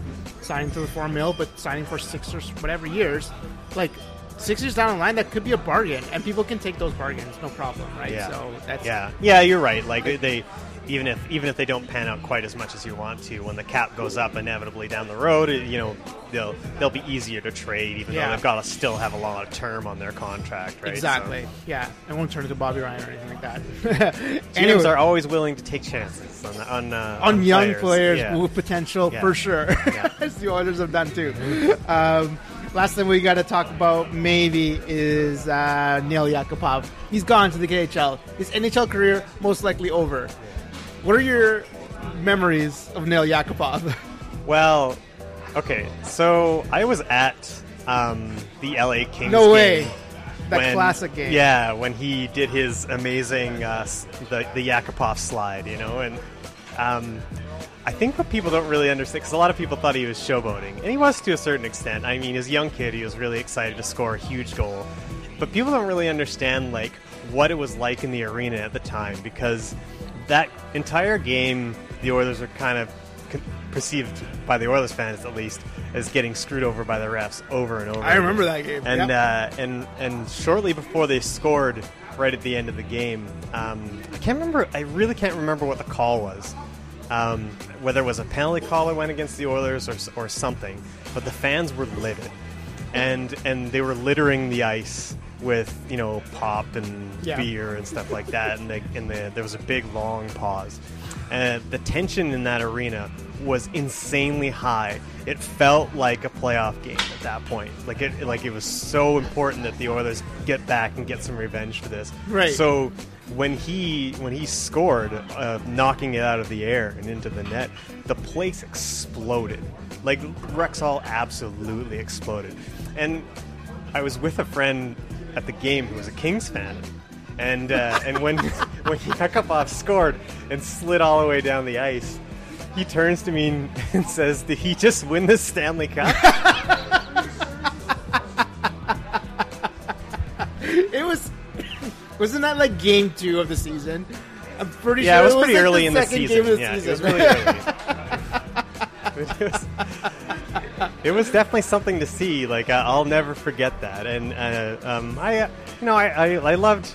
signing to the four mil, but signing for six or whatever years. Like six years down the line, that could be a bargain, and people can take those bargains, no problem, right? Yeah. So that's yeah, yeah, you're right. Like they, even if even if they don't pan out quite as much as you want to, when the cap goes up inevitably down the road, it- you know they'll they'll be easier to trade, even Yeah. though they've got to still have a lot of term on their contract, right? Exactly. Yeah. I won't turn into Bobby Ryan or anything like that. So, GMs <laughs> <laughs> Anyway, are always willing to take chances on on, uh, on young players, Yeah. with potential Yeah. for sure. Yeah. <laughs> As the Oilers have done too. Um, last thing we got to talk about maybe is uh, Nail Yakupov. He's gone to the KHL. His NHL career most likely over. What are your memories of Nail Yakupov? <laughs> Well, okay, so I was at um, the LA Kings. No way. game That when- classic game. Yeah, when he did his amazing uh, the the Yakupov slide, you know, and um, I think what people don't really understand because a lot of people thought he was showboating, and he was to a certain extent. I mean, as a young kid, he was really excited to score a huge goal, but people don't really understand like what it was like in the arena at the time because that entire game, the Oilers are kind of perceived by the Oilers fans at least as getting screwed over by the refs over and over. I remember again. that game, And yep. uh, and and shortly before they scored, right at the end of the game, um, I can't remember. I really can't remember what the call was. Um, whether it was a penalty call that went against the Oilers or, or something, but the fans were livid, and and they were littering the ice with you know pop and Yeah. beer and stuff like that, and, they, and the, there was a big long pause, and the tension in that arena was insanely high. It felt like a playoff game at that point. Like it, like it was so important that the Oilers get back and get some revenge for this. Right. So when he when he scored, uh, knocking it out of the air and into the net, the place exploded. Like Rexall absolutely exploded. And I was with a friend at the game who was a Kings fan. And uh, and when <laughs> when Yakupov scored and slid all the way down the ice, he turns to me <laughs> and, says, "Did he just win the Stanley Cup?" it was. Wasn't that like game two of the season? I'm pretty yeah, sure it was was pretty like early the in the season. Game of the yeah, season. it was really early. <laughs> it, was, it was definitely something to see. Like uh, I'll never forget that. And uh, um, I, uh, you know, I, I, I loved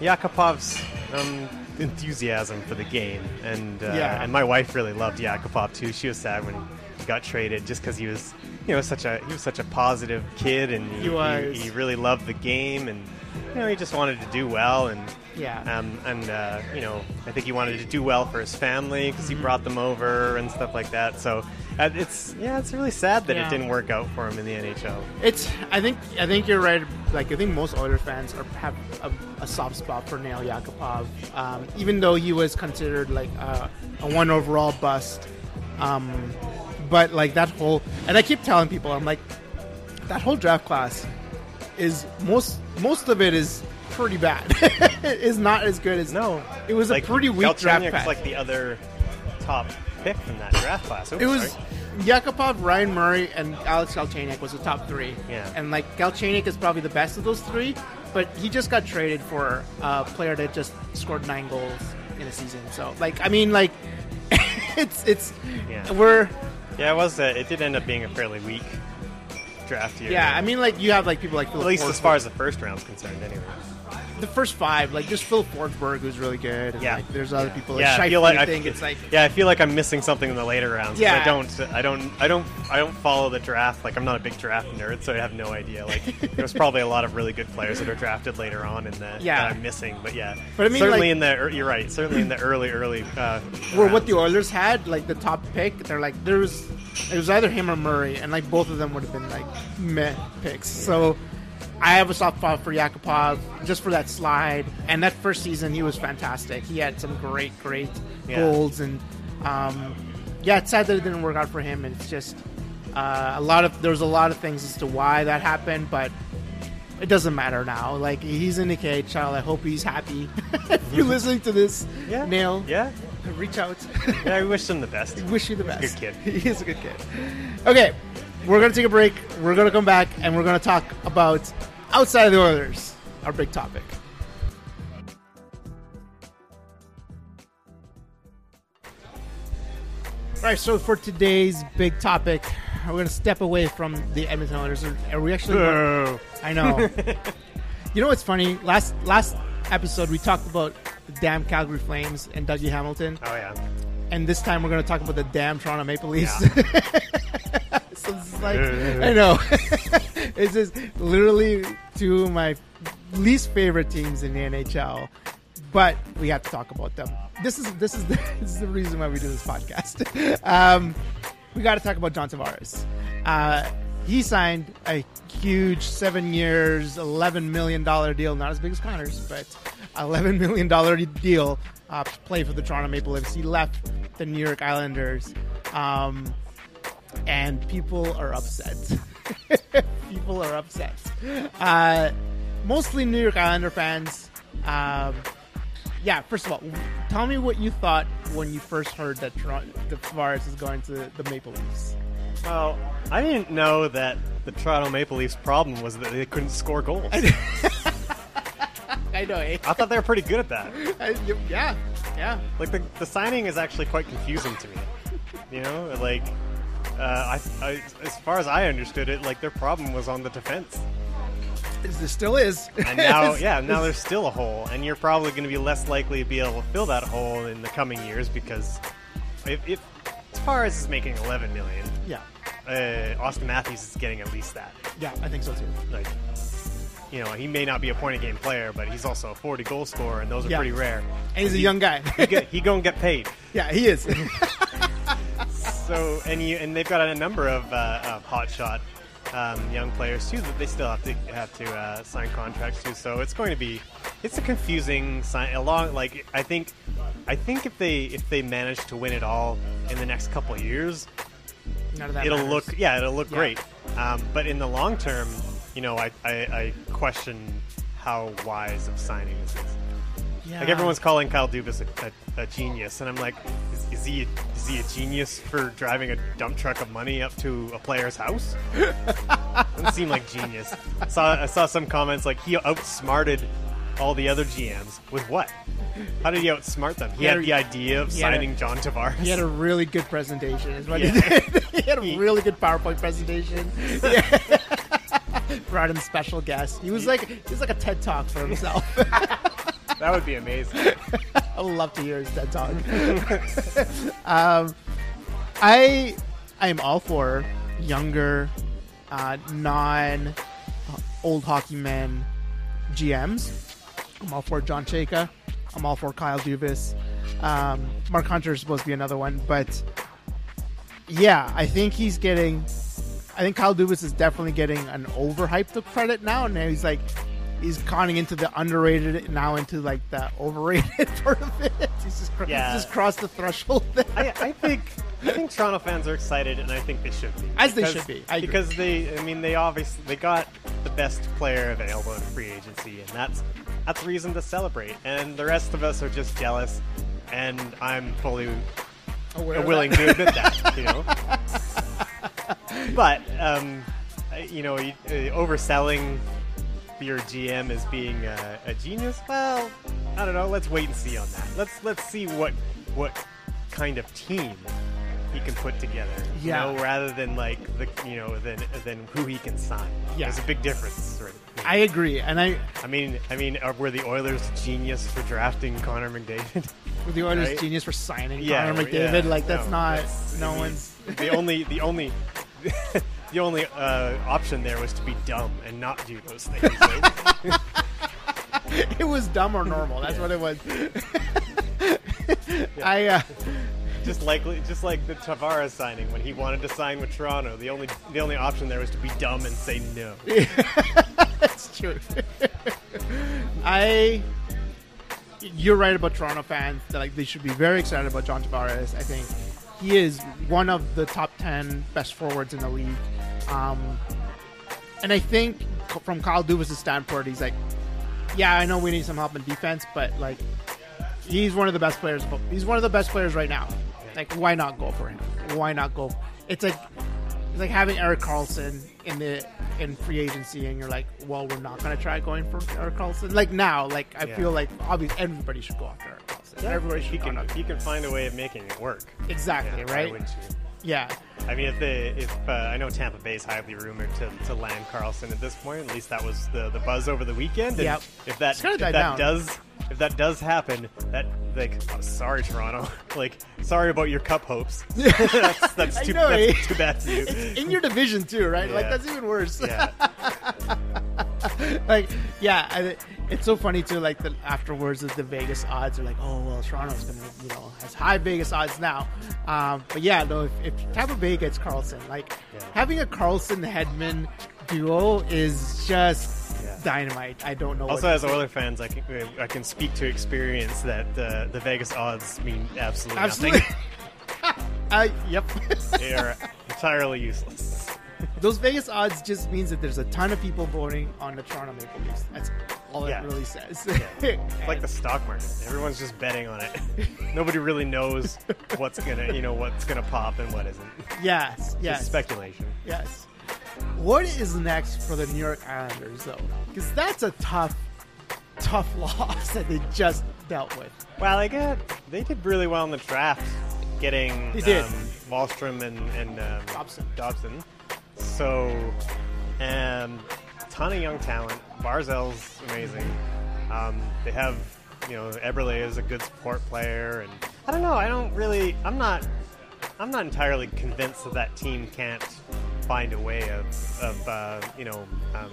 Yakupov's um, enthusiasm for the game, and uh, Yeah. and my wife really loved Yakupov too. She was sad when he got traded, just because he was, you know, such a he was such a positive kid, and He was. he really loved the game, and you know, he just wanted to do well, and Yeah. um, and uh, you know, I think he wanted to do well for his family because Mm-hmm. he brought them over and stuff like that. So it's yeah, it's really sad that Yeah. it didn't work out for him in the NHL. It's. I think. I think you're right. Like I think most Oilers fans are, have a, a soft spot for Nail Yakupov, um, even though he was considered like a, a one overall bust. Um, but like that whole, and I keep telling people, I'm like, that whole draft class is most most of it is pretty bad. <laughs> it is not as good as No, It was like, a pretty weak draft like the other top pick from that draft class. Oops, It was sorry. Yakupov, Ryan Murray, and Alex Galchenyuk was the top three. Yeah. And like Galchenyuk is probably the best of those three, but he just got traded for a player that just scored nine goals in a season. So like, I mean, like, <laughs> it's it's Yeah. we're yeah, it was. Uh, it did end up being a fairly weak draft year. yeah. I mean, like you have like people like at least as far as the first round's concerned, anyway. The first five, like just Phil Forsberg, who's really good. And, Yeah. like, there's other Yeah. people. Like yeah, I feel like I think it's like yeah, I feel like I'm missing something in the later rounds. Yeah. I don't, I don't, I don't, I don't follow the draft. Like I'm not a big draft nerd, so I have no idea. Like <laughs> there's probably a lot of really good players that are drafted later on in the Yeah. that I'm missing. But yeah, But I mean, certainly like- in the er- you're right. Certainly in the early, early. Uh, where what the Oilers had, like the top pick, they're like there was it was either him or Murray, and like both of them would have been like meh picks. So I have a soft spot for Yakupov just for that slide, and that first season he was fantastic. He had some great, great Yeah. goals, and um, yeah, it's sad that it didn't work out for him. And it's just uh, a lot of there was a lot of things as to why that happened, but. It doesn't matter now. Like he's in the KHL. I hope he's happy. <laughs> if you're <laughs> listening to this, yeah, Nail, Yeah, reach out. yeah. I wish him the best. <laughs> Wish you the He's a best. good he is a good kid. Okay, we're gonna take a break. We're gonna come back and we're gonna talk about outside of the Oilers, our big topic. All right, so for today's big topic, we're gonna step away from the Edmonton Oilers. Are- we actually? I know. <laughs> you know what's funny? Last last episode we talked about the damn Calgary Flames and Dougie Hamilton, Oh yeah. and this time we're going to talk about the damn Toronto Maple Leafs. Yeah. <laughs> is like, I know, <laughs> it's just literally two of my least favorite teams in the NHL, but we have to talk about them. This is this is the, <laughs> this is the reason why we do this podcast. <laughs> Um, we got to talk about John Tavares. Uh, he signed a huge seven years, eleven million dollar deal. Not as big as Connors, but eleven million dollar deal uh, to play for the Toronto Maple Leafs. He left the New York Islanders, um, and people are upset. <laughs> people are upset. Uh, mostly New York Islander fans. Um, yeah, first of all, tell me what you thought when you first heard that Toronto, the Tavares is going to the Maple Leafs. Well, I didn't know that the Toronto Maple Leafs' problem was that they couldn't score goals. <laughs> I know, eh? I thought they were pretty good at that. <laughs> I- yeah, yeah. Like the, the signing is actually quite confusing to me. You know, like uh, I, I, as far as I understood it, like their problem was on the defense, There still is. and now <laughs> yeah, now there's still a hole, and you're probably going to be less likely to be able to fill that hole in the coming years because if, if as far as is making 11 million, yeah, uh, Auston Matthews is getting at least that. yeah, I think so too. Like, you know, he may not be a point a game player, but he's also a 40 goal scorer, and those are Yeah. pretty rare. And he's a He- young guy. He, he gonna get paid. <laughs> yeah, he is. <laughs> So and you and they've got a number of, uh, of hot shot um, young players too that they still have to have to uh, sign contracts to. So it's going to be it's a confusing sign. Along like I think I think if they if they manage to win it all in the next couple of years, None of that it'll matters. look yeah it'll look Yeah. great. Um, but in the long term, you know, I, I, I question how wise of signing this is. Yeah. Like everyone's calling Kyle Dubas a, a, a genius, and I'm like, is, is he is he a genius for driving a dump truck of money up to a player's house? <laughs> Doesn't seem like genius. Saw I saw some comments like he outsmarted all the other GMs with what? How did he outsmart them? He, He had, had the idea of had a- signing John Tavares. He had a really good presentation. Is what Yeah. he did. <laughs> he had a He- really good PowerPoint presentation. <laughs> Brought in special guests. He was like he was like a TED talk for himself. That would be amazing. <laughs> I would love to hear his TED talk. <laughs> um, I I am all for younger, uh, non uh, old hockey men GMs. I'm all for John Chayka. I'm all for Kyle Dubas. Um, Mark Hunter is supposed to be another one, but yeah, I think he's getting. I think Kyle Dubas is definitely getting an overhyped credit now, and he's like he's conning into the underrated now into like the overrated <laughs> part of it. He's just, cr- Yeah. he's just crossed the threshold. There. I, I think I think Toronto fans are excited, and I think they should be. As they Because- should be. I because they, I mean, they obviously they got the best player available in free agency, and that's that's reason to celebrate. And the rest of us are just jealous, and I'm fully Aware willing that. to admit that, you know. <laughs> but um, you know, uh, overselling your GM as being a, a genius. Well, I don't know. Let's wait and see on that. Let's let's see what what kind of team he can put together. Yeah. You know, rather than like the you know than than who he can sign. Yeah. There's a big difference. Right? I agree, and I I mean, I mean, are, were the Oilers genius for drafting Connor McDavid? <laughs> with the Oilers Right? genius for signing Yeah, Connor McDavid. yeah, like that's no, not that's- no I mean, one's. the only the only <laughs> the only uh, option there was to be dumb and not do those things. <laughs> it was dumb or normal. That's what it was. <laughs> I uh, just like just like the Tavares signing when he wanted to sign with Toronto, the only the only option there was to be dumb and say no. <laughs> That's true. I. You're right about Toronto fans. That like they should be very excited about John Tavares. I think he is one of the top ten best forwards in the league. Um, and I think from Kyle Dubas' standpoint, he's like, yeah, I know we need some help in defense, but like, he's one of the best players. He's one of the best players right now. Like, why not go for him? Why not go? It's like it's like having Erik Karlsson in the in free agency, and you're like, well, we're not gonna try going for Erik Karlsson. Like now, like I Yeah. feel like obviously everybody should go after Erik Karlsson. Everybody should go can can find a way of making it work. Exactly Yeah, right. you? Yeah, I mean, if they, if uh, I know Tampa Bay is highly rumored to, to land Karlsson at this point, at least that was the, the buzz over the weekend. And Yep. If that if that down. does if that does happen, that like oh, sorry Toronto, <laughs> like sorry about your cup hopes. <laughs> <laughs> that's that's too, know, that's eh? too bad to you. It's in your division too, right? Like that's even worse. yeah, like yeah, I, it's so funny too. Like the afterwards, the Vegas odds are like, oh well, Toronto's gonna you know has high Vegas odds now. Um, but yeah, no, if, if Tampa Bay gets Karlsson, like Yeah. having a Karlsson Hedman duo is just Yeah. Dynamite. I don't know. Also, as Oiler fans, I can I can speak to experience that uh, the Vegas odds mean absolutely, absolutely. nothing. <laughs> uh, yep. they are entirely useless. <laughs> Those Vegas odds just means that there's a ton of people voting on the Toronto Maple Leafs. That's all Yeah. it really says. It's like <laughs> the stock market. Everyone's just betting on it. Nobody really knows what's gonna, you know, what's gonna pop and what isn't. yes, Just yes, speculation. yes. What is next for the New York Islanders, though? Because that's a tough, tough <laughs> loss that they just dealt with. Well, they got they did really well in the draft, getting They did. Um, Wahlstrom and and um, Dobson. Dobson. So, um, ton of young talent. Barzal's amazing. Um, they have, you know, Eberle is a good support player, and I don't know. I don't really. I'm not. I'm not entirely convinced that that team can't find a way of, of uh, you know, um,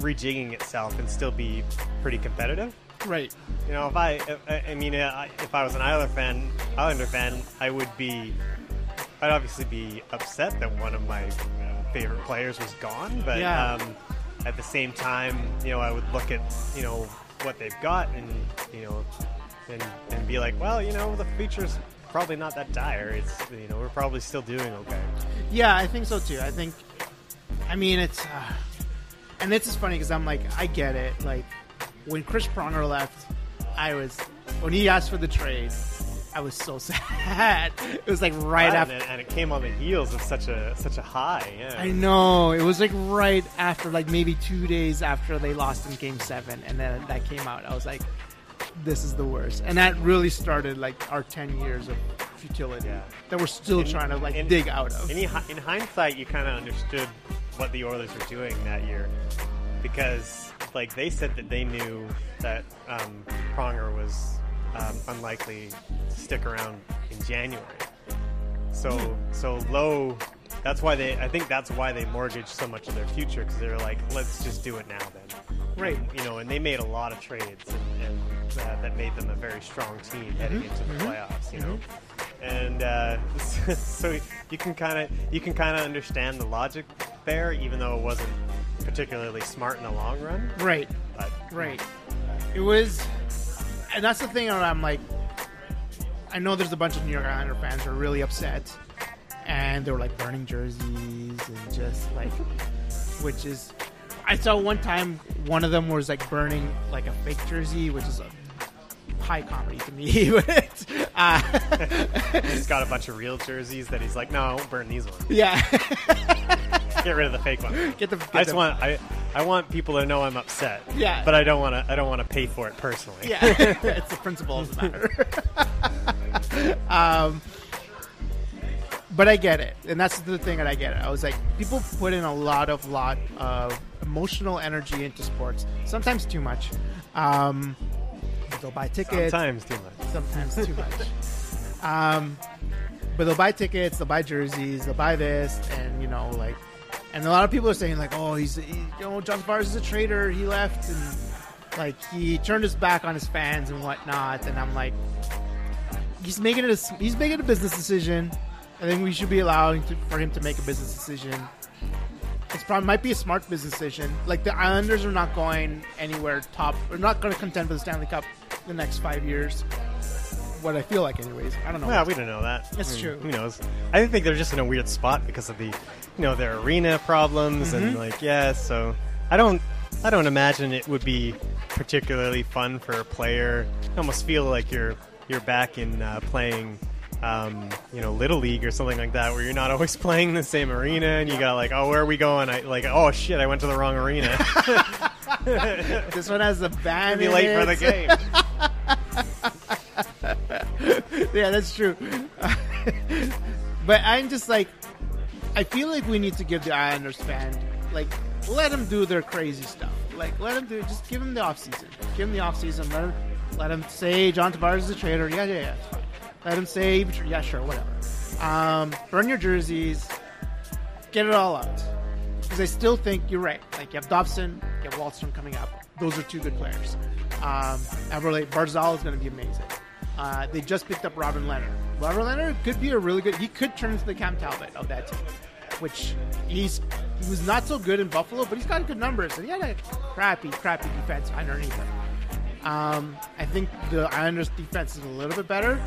rejigging itself and still be pretty competitive. Right. You know, if I, if, I mean, uh, if I was an Islander fan, Islander fan, I would be, I'd obviously be upset that one of my favorite players was gone. But Yeah. um, at the same time, you know, I would look at, you know, what they've got and, you know, and, and be like, well, you know, the future's probably not that dire. It's, you know, we're probably still doing okay. Yeah, I think so too. I think, I mean, it's, uh, and this is funny because I'm like, I get it. Like, when Chris Pronger left, I was, when he asked for the trade, I was so <laughs> sad. It was like right and, after. it, and it came on the heels of such a such a high. Yeah. I know. It was like right after, like maybe two days after they lost in game seven, and then that came out. I was like, this is the worst. And that really started like our 10 years of futility Yeah. that we're still In- trying to like in- dig out of. In, in hindsight, you kind of understood what the Oilers were doing that year because, like, they said that they knew that um, Pronger was um, unlikely to stick around in January. So, so low. That's why they. I think that's why they mortgaged so much of their future because they're like, let's just do it now then. Right. You know, and they made a lot of trades and, and uh, that made them a very strong team heading into the playoffs. You know, and uh, <laughs> so you can kind of you can kind of understand the logic there, even though it wasn't particularly smart in the long run. Right. But Right. It was, and that's the thing. Where I'm like, I know there's a bunch of New York Islander fans who are really upset, and they were like burning jerseys and just like, <laughs> which is, I saw one time one of them was like burning like a fake jersey, which is a high comedy to me. <laughs> but uh, he's got a bunch of real jerseys that he's like, no, I won't burn these ones. yeah, <laughs> Get rid of the fake ones. <laughs> get the. Get I just want I I want people to know I'm upset. Yeah. But I don't want to I don't want to pay for it personally. Yeah, it's the principle of the matter. um, but I get it, and that's the thing that I get it. I was like, people put in a lot of lot of emotional energy into sports, sometimes too much. Um, they'll buy tickets, Sometimes too much. sometimes too much. <laughs> Um, but they'll buy tickets, they'll buy jerseys, they'll buy this, and you know, like, and a lot of people are saying like, oh, he's, he, you know, John Tavares is a traitor. He left and like he turned his back on his fans and whatnot. And I'm like, he's making it. A, he's making a business decision. I think we should be allowing to, for him to make a business decision. It's probably might be a smart business decision. Like the Islanders are not going anywhere top. We're not going to contend for the Stanley Cup the next five years. What I feel like, anyways. I don't know. Yeah, we don't know that. That's I mean, true. Who knows? I think they're just in a weird spot because of the, you know, their arena problems and Mm-hmm. like yeah. So I don't, I don't imagine it would be particularly fun for a player. I almost feel like you're you're back in uh, playing. Um, you know, little league or something like that, where you're not always <laughs> playing the same arena, and you got like, oh, where are we going? I like, oh shit, I went to the wrong arena. <laughs> this one has the band. be late for the game. <laughs> yeah, that's true. but I'm just like, I feel like we need to give the Islanders fan, like, let them do their crazy stuff. Like, let them do, just give them the off season. Give them the off season. Let them, Let him say John Tavares is a traitor. Yeah, yeah, yeah. Let him say, yeah, sure, whatever. Um, burn your jerseys. Get it all out. Because I still think you're right. Like, you have Dobson, you have Wahlstrom coming up. Those are two good players. Um, Barzal is going to be amazing. Uh, they just picked up Robin Lehner. Robin Lehner could be a really good. He could turn into the Cam Talbot of that team, which he's he was not so good in Buffalo, but he's got good numbers and he had a crappy, crappy defense underneath him. Um, I think the Islanders' defense is a little bit better.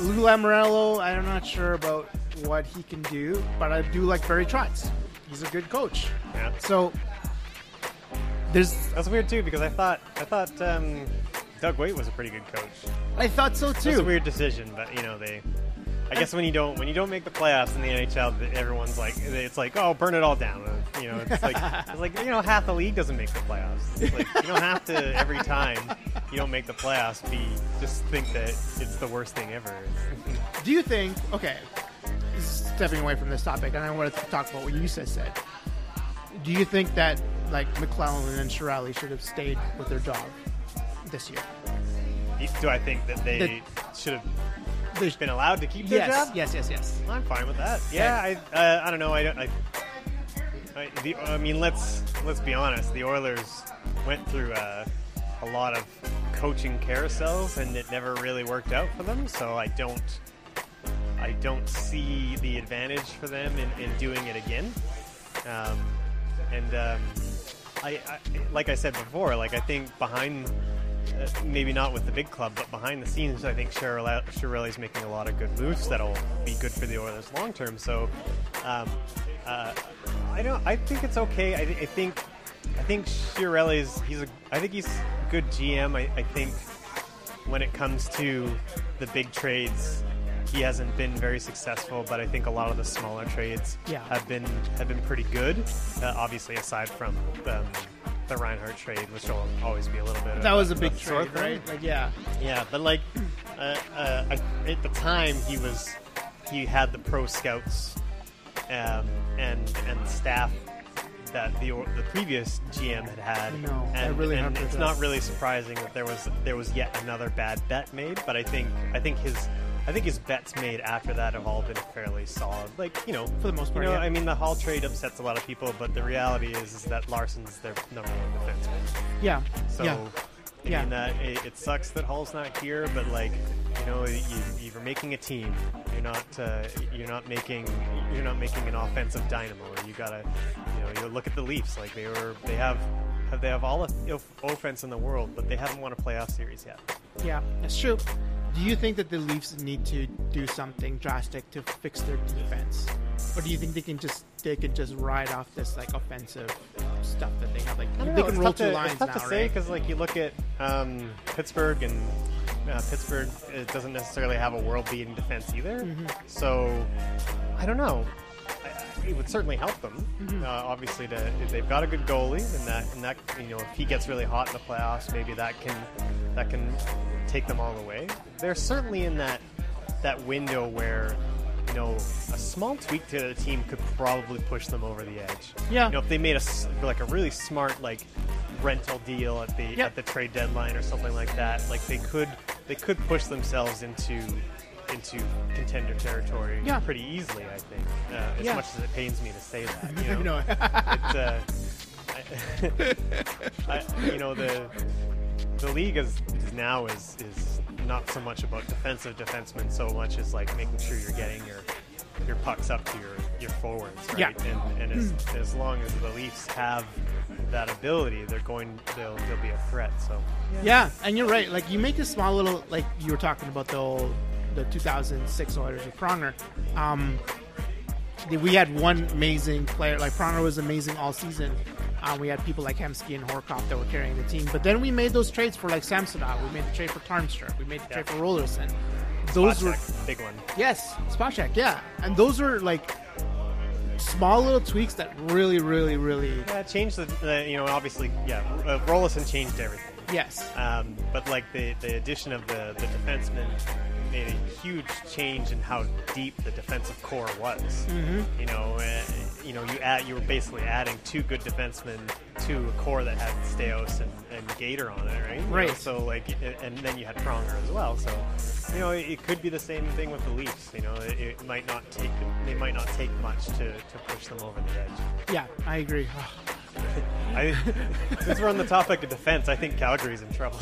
Lou Lamoriello, I'm not sure about what he can do, but I do like Barry Trotz. He's a good coach. Yeah. So there's, That's weird too because I thought I thought um, Doug Weight was a pretty good coach. I thought so too. It's a weird decision, but you know they. I guess when you don't when you don't make the playoffs in the NHL, everyone's like it's like oh burn it all down. Uh, You know it's like <laughs> it's like you know half the league doesn't make the playoffs. It's like you don't have to every time you don't make the playoffs be just think that it's the worst thing ever. <laughs> Do you think? Okay, stepping away from this topic, and I want to talk about what you just said. Do you think that like McLellan and Chiarelli should have stayed with their job this year? Do I think that they should have They- been allowed to keep their yes, job? yes, yes, yes. I'm fine with that. Yeah, I uh, I don't know. I don't. I, I, the, I mean, let's let's be honest. The Oilers went through uh, a lot of coaching carousels, and it never really worked out for them. So I don't I don't see the advantage for them in, in doing it again. Um, and um, I, I like I said before, like I think behind. Uh, maybe not with the big club, but behind the scenes, I think Chiarelli's making a lot of good moves that'll be good for the Oilers long term. So, um, uh, I don't. I think it's okay. I, I think. I think Chiarelli's. He's a. I think he's a good GM. I, I think when it comes to the big trades, he hasn't been very successful. But I think a lot of the smaller trades Yeah. have been have been pretty good. Uh, obviously, aside from the, the Reinhart trade, which will always be a little bit. That of was a big sore trade, right? Like, yeah, Yeah, but like uh, uh, I, at the time, he was he had the pro scouts um, and and staff that the or- the previous GM had had. I know, and, really and it's not really surprising that there was there was yet another bad bet made. But I think I think his I think his bets made after that have all been fairly solid. Like you know, For the most part, You know, yeah. I mean, the Hall trade upsets a lot of people, but the reality is, is that Larsson's their number one defenseman. yeah, So, yeah. I Yeah. mean, uh, it, it sucks that Hall's not here, but like, you know, you, you're making a team. You're not, uh, you're not making, you're not making an offensive dynamo. You gotta, you know, you look at the Leafs. Like they were, they have, have they have all the offense in the world, but they haven't won a playoff series yet. Yeah, that's true. Do you think that the Leafs need to do something drastic to fix their defense, or do you think they can just they can just ride off this like offensive stuff that they have? Like I don't they know, can it's roll tough two to, lines It's now, to say right? because, like, you look at um, Pittsburgh, and uh, Pittsburgh it doesn't necessarily have a world-beating defense either. Mm-hmm. So, I don't know. It would certainly help them. Mm-hmm. Uh, obviously, to, they've got a good goalie, and that, and that, you know, if he gets really hot in the playoffs, maybe that can, that can take them all away. They're certainly in that, that window where, you know, a small tweak to the team could probably push them over the edge. Yeah. You know, if they made a s- like a really smart like rental deal at the Yep. at the trade deadline or something like that, like they could they could push themselves into into contender territory Yeah. pretty easily. I think, uh, as Yeah. much as it pains me to say that. You <laughs> You know, know, it, uh, I, <laughs> I, you know the the league is, is now is is not so much about defensive defensemen so much as like making sure you're getting your your pucks up to your your forwards, right? Yeah. And, and as, as long as the Leafs have that ability, they're going they'll they'll be a threat. So yeah, and you're right. Like you make a small little like you were talking about the old, the 2006 Oilers with Pronger. Um, we had one amazing player. Like Pronger was amazing all season. Uh, we had people like Hemsky and Horcoff that were carrying the team. But then we made those trades for like Samsonov. We made the trade for Tarnstrom. We made the trade for Roloson. Those were Spacek, big one. yes, Spacek. Yeah, and those were like small little tweaks that really, really, really Yeah, changed the, the you know obviously yeah uh, Roloson changed everything. Yes. Um, but like the, the addition of the, the defenseman made a huge change in how deep the defensive core was. Mm-hmm. You know, uh, you know, you add you were basically adding two good defensemen, to a core that had Staios and, and Gator on it, right? You know, Right. so like, and then you had Pronger as well. So you know, it, it could be the same thing with the Leafs. You know, it, it might not take they might not take much to, to push them over the edge. Yeah, I agree. I, since we're on the topic of defense, I think Calgary's in trouble.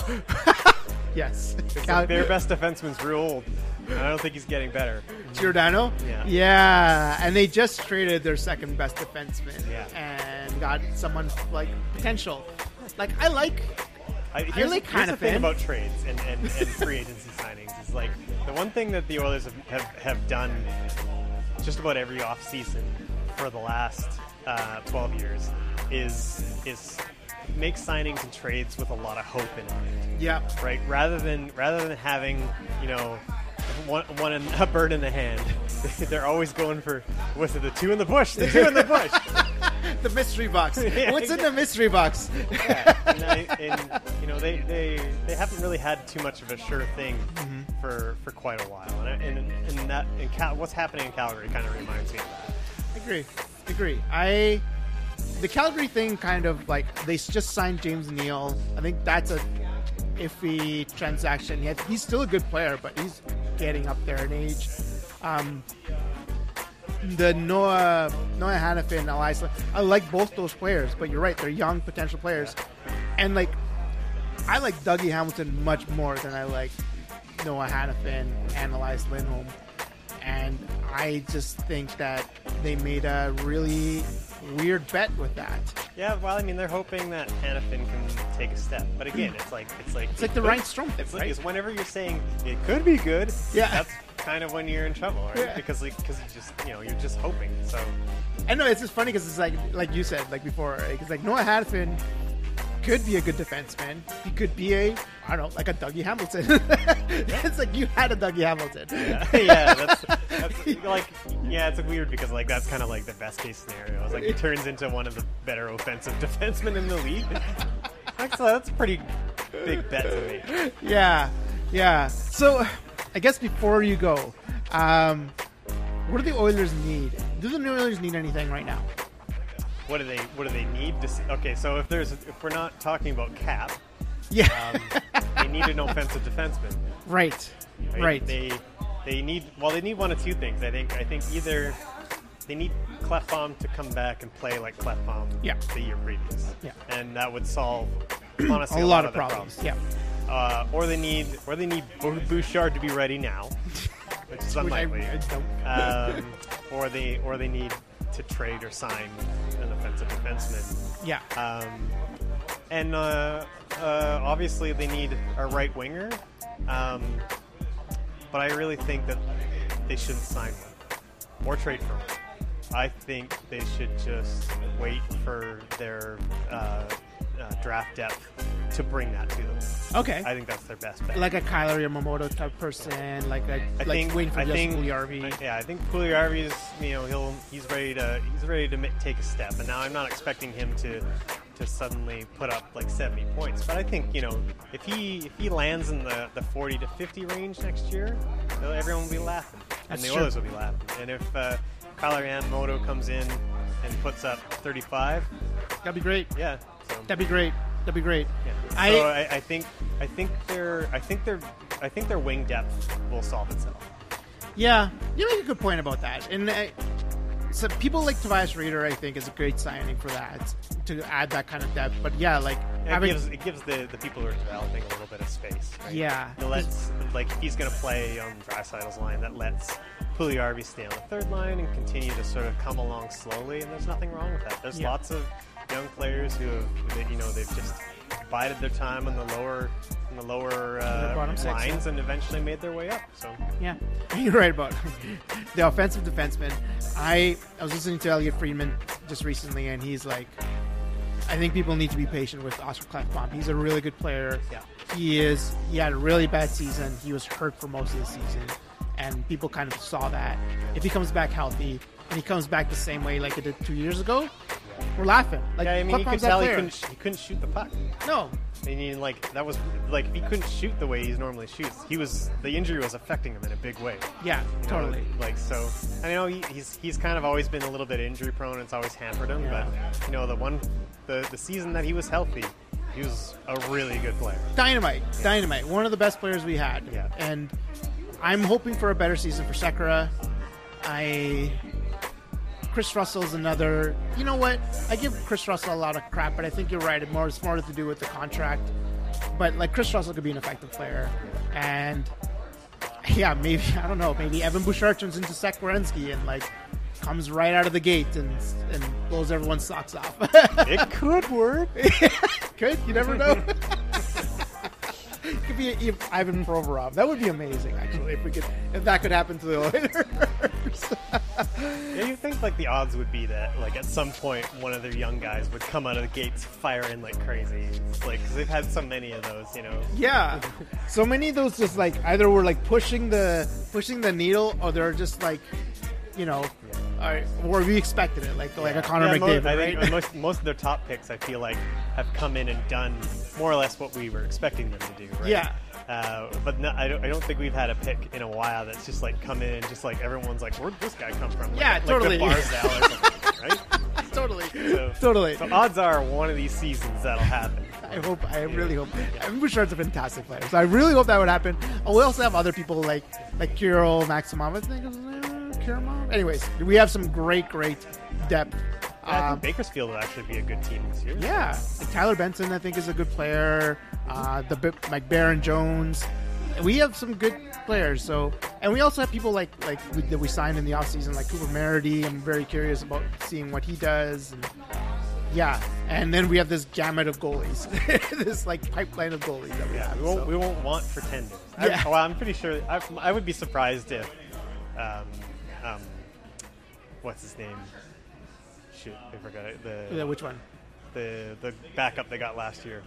<laughs> yes. Cal- like their best defenseman's real old, and I don't think he's getting better. Giordano? Yeah. Yeah, and they just traded their second best defenseman Yeah. and got someone like potential. Like I like I, here's, like here's the thing about trades and, and, and free agency signings is like the one thing that the Oilers have, have, have done just about every offseason for the last uh, 12 years is is make signings and trades with a lot of hope in it, yeah. right? Rather than rather than having you know one, one in, a bird in the hand, <laughs> they're always going for what's it the two in the bush, the two in the bush. <laughs> The mystery box. <laughs> Yeah, What's in the mystery box? yeah, and, I, and you know they, they they haven't really had too much of a sure thing Mm-hmm. for for quite a while, and and, and that and Cal, what's happening in Calgary kind of reminds me of that. agree. Agree. I the Calgary thing kind of like they just signed James Neal. I think that's a iffy transaction. He he's still a good player, but he's getting up there in age. Um, the Noah Noah Hanifin, Elias, I like both those players, but you're right, they're young potential players, and like I like Dougie Hamilton much more than I like Noah Hanifin and Elias Lindholm. And I just think that they made a really weird bet with that. Yeah, well, I mean they're hoping that Hanifin can take a step, but again, it's like it's like It's like the Ryan Strome thing, It's like right? it's whenever you're saying it could be good, Yeah. that's kind of when you're in trouble, right? Yeah. Because like because you just you know you're just hoping. So I know it's just funny because it's like like you said like before, right? it's like Noah Hanifin could be a good defenseman. He could be a I don't know like a Dougie Hamilton. <laughs> it's like you had a Dougie Hamilton. yeah, that's, that's <laughs> like yeah, it's weird because like that's kind of like the best case scenario. It's like he turns into one of the better offensive <laughs> defensemen in the league. Actually, that's a pretty big bet to me. yeah, yeah. So, I guess before you go, um, what do the Oilers need? Do the New Oilers need anything right now? What do they What do they need to? See? Okay, so if there's if we're not talking about cap, Yeah, um, they need an offensive defenseman. right, Right? right. They they need well they need one of two things. I think I think either they need Klefbom to come back and play like Klefbom Yeah. the year previous. Yeah. And that would solve <clears throat> honestly a lot of their problems. Yeah, Uh, or they need or they need Bouchard to be ready now, <laughs> which is Which I- unlikely. I don't- um, or they or they need to trade or sign an offensive defenseman. yeah, Um, and uh, uh, obviously they need a right winger. Um, but I really think that they shouldn't sign one or trade for one. I think they should just wait for their uh, uh, draft depth to bring that to them. okay. I think that's their best bet. like a Kailer Yamamoto type person, like a, I like think waiting for I just think yeah, I think Puljujärvi is you know he'll he's ready to he's ready to take a step. And now I'm not expecting him to to suddenly put up like 70 points, but I think you know if he if he lands in the, the 40 to 50 range next year, everyone will be laughing, and That's the. Oilers will be laughing. And if uh, Kailer Yamamoto comes in and puts up 35, That'd be great. yeah. So. That'd be great. That'd be great. Yeah. I- so I, I think I think their I think their I think their wing depth will solve itself. Yeah, you make a good point about that. And uh, so people like Tobias Rieder, I think, is a great signing for that to add that kind of depth. But yeah, like It having gives it gives the, the people who are developing a little bit of space. Right? Yeah. It lets like he's going to play on Draisaitl's line, that lets Puljujärvi stay on the third line and continue to sort of come along slowly. And there's nothing wrong with that. There's Yeah. lots of young players who have you know they've just bided their time on the lower in the lower uh, bottom six, lines and eventually made their way up. So Yeah, <laughs> you're right about <laughs> the offensive defenseman. I I was listening to Elliotte Friedman just recently, and he's like, I think people need to be patient with Oskar Klefbom. He's a really good player. Yeah. he is. He had a really bad season. He was hurt for most of the season, and people kind of saw that. If he comes back healthy and he comes back the same way like he did two years ago, we're laughing. Like, yeah, I mean, you could tell he couldn't, he couldn't shoot the puck. No, I mean, like that was like he couldn't shoot the way he normally shoots, he was the injury was affecting him in a big way. yeah, you know? totally. Like so, I know he, he's he's kind of always been a little bit injury prone. It's always hampered him. Yeah. But you know, the one the the season that he was healthy, he was a really good player. Dynamite, dynamite. One of the best players we had. Yeah. And I'm hoping for a better season for Sekera. I. Kris Russell's another. You know what? I give Kris Russell a lot of crap, but I think you're right. It more it's more to do with the contract. But like Kris Russell could be an effective player, and yeah, maybe <laughs> I don't know. Maybe Evan Bouchard turns into Werenski and like comes right out of the gate and and blows everyone's socks off. <laughs> It could work. <laughs> Could you never know? <laughs> could be a, Ivan Provorov. That would be amazing, actually, if we could, if that could happen to the Oilers. <laughs> Yeah, you think like the odds would be that like at some point one of their young guys would come out of the gates firing like crazy, It's like because they've had so many of those, you know. yeah, so many of those just like either were like pushing the pushing the needle, or they're just like, you know, uh, or we expected it, like like a Connor Yeah, McDavid, I right? think most, most of their top picks, I feel like, have come in and done more or less what we were expecting them to do. Right? Yeah. Uh, but no, I, don't, I don't think we've had a pick in a while that's just like come in and just like everyone's like, where'd this guy come from? Like, Yeah, like totally. The Barzal or something, right? <laughs> totally, So, totally. So odds are one of these seasons that'll happen. I hope. I really hope. Evan Bouchard's a fantastic player, so I really hope that would happen. Oh, we also have other people like like Kirill Maksimov. I think uh, Anyways, we have some great, great depth. I Um, think Bakersfield would actually be a good team this year. yeah, like Tyler Benson, I think, is a good player. Uh, the like Baron Jones. We have some good players. So, and we also have people like like we, that we signed in the offseason, like Cooper Marody. I'm very curious about seeing what he does. And, yeah, and then we have this gamut of goalies, <laughs> this like pipeline of goalies that we Yeah, have. we won't, so- we won't want pretenders. Yeah. I, well, I'm pretty sure. I, I would be surprised if, um, um, what's his name? Shoot, I forgot it. Yeah, The which one? the the backup they got last year.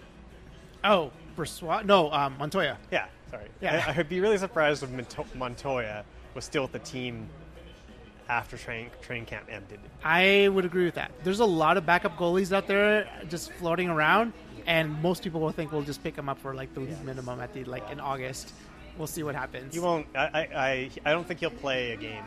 Oh, Brossoit? No, um, Montoya. Yeah, sorry. Yeah. I, I'd be really surprised if Monto- Montoya was still with the team after training training camp ended. I would agree with that. There's a lot of backup goalies out there just floating around, and most people will think we'll just pick them up for like the league minimum at the like in August. We'll see what happens. He won't. I, I, I, I don't think he'll play a game.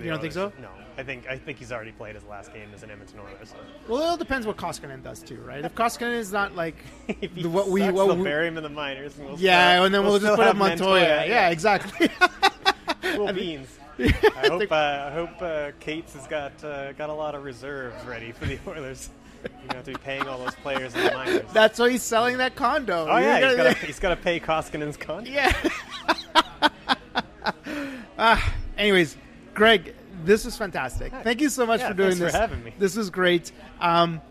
For the You don't think so? No, I think I think he's already played his last game as an Edmonton Oilers. So. Well, it all depends what Koskinen does too, right? If Koskinen is not like <laughs> the, what we sucks, what they'll we, bury him in the minors. And we'll yeah, still, and then we'll, just put up have Montoya. Yeah, exactly. <laughs> cool <laughs> beans. I hope uh, I hope uh, Katz has got uh, got a lot of reserves ready for the Oilers. You have to be paying all those players in the minors. That's why he's selling that condo. oh yeah, he's gotta- got to he's got to pay Koskinen's contract. Yeah. Ah, anyways, Gregg, this is fantastic. Thank you so much Yeah, for doing thanks for having me. This is great. Um,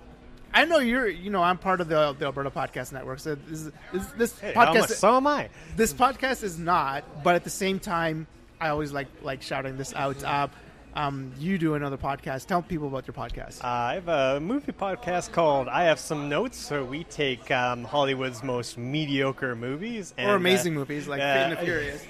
I know you're, you know, I'm part of the, the Alberta Podcast Network. So this, this, this Hey, much- podcast, so am I. this podcast is not. But at the same time, I always like like shouting this out. Uh, um, you do another podcast. Tell people about your podcast. Uh, I have a movie podcast called I Have Some Notes. So we take um, Hollywood's most mediocre movies and, or amazing uh, movies like uh, Fate and the <laughs> Furious.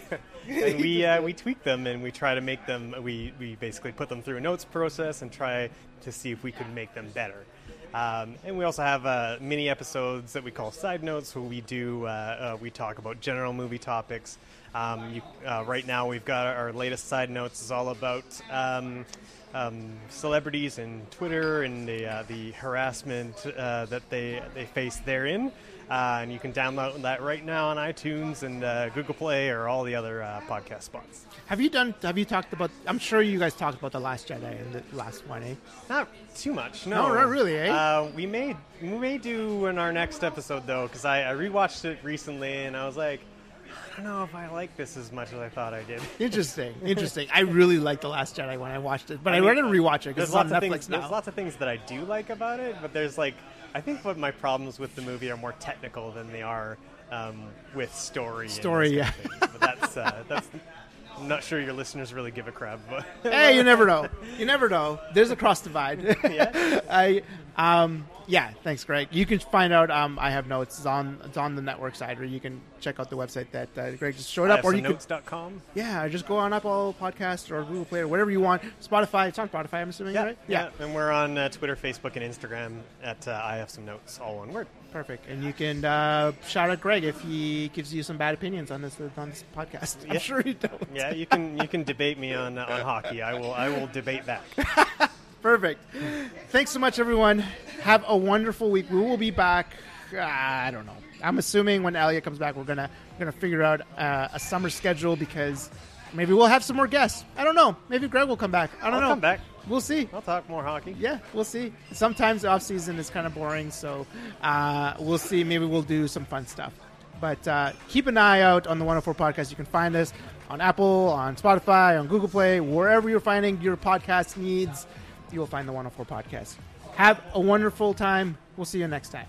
and we uh, we tweak them and we try to make them. We we basically put them through a notes process and try to see if we could make them better. Um, and we also have uh, mini episodes that we call side notes, where we do uh, uh, we talk about general movie topics. Um, you, uh, right now, we've got our latest side notes is all about um, um, celebrities and Twitter and the uh, the harassment uh, that they they face therein. Uh, and you can download that right now on iTunes and uh, Google Play or all the other uh, podcast spots. Have you done? Have you talked about? I'm sure you guys talked about the Last Jedi and the last one, eh? Not too much, no. No, not really, eh? Uh, we may we may do in our next episode though, because I, I rewatched it recently and I was like, I don't know if I like this as much as I thought I did. <laughs> Interesting, interesting. I really liked the Last Jedi when I watched it, but I, I mean, didn't rewatch it because There's it's on lots of Netflix things. now. There's lots of things that I do like about it, but there's like I think what my problems with the movie are more technical than they are um, with story. Story, yeah. kind of. But that's uh, that's I'm not sure your listeners really give a crap, but hey, you never know. You never know. There's a cross divide. <laughs> Yeah. <laughs> I um yeah, thanks, Gregg. You can find out. Um, I have notes. It's on it's on the network side, or you can check out the website that uh, Gregg just showed up, or you notes.com. yeah, just go on Apple Podcast or Google Play or whatever you want. Spotify. It's on Spotify. I'm assuming, Yeah, right? yeah, and we're on uh, Twitter, Facebook, and Instagram at uh, I have some notes, all one word. Perfect. And you can uh, shout out Gregg if he gives you some bad opinions on this on this podcast. I'm Yeah. sure he don't. Yeah, you can you can debate me on uh, on hockey. I will I will debate back. <laughs> Perfect. Thanks so much, everyone. Have a wonderful week. We will be back. Uh, I don't know. I'm assuming when Elliott comes back, we're gonna we're gonna figure out uh, a summer schedule because maybe we'll have some more guests. I don't know. Maybe Gregg will come back. I don't I'll know. come back. We'll see. I'll talk more hockey. Yeah, we'll see. Sometimes off season is kind of boring, so uh, we'll see. Maybe we'll do some fun stuff. But uh, keep an eye out on the 104 podcast. You can find us on Apple, on Spotify, on Google Play, wherever you're finding your podcast needs. You will find the 104 podcast. Have a wonderful time. We'll see you next time.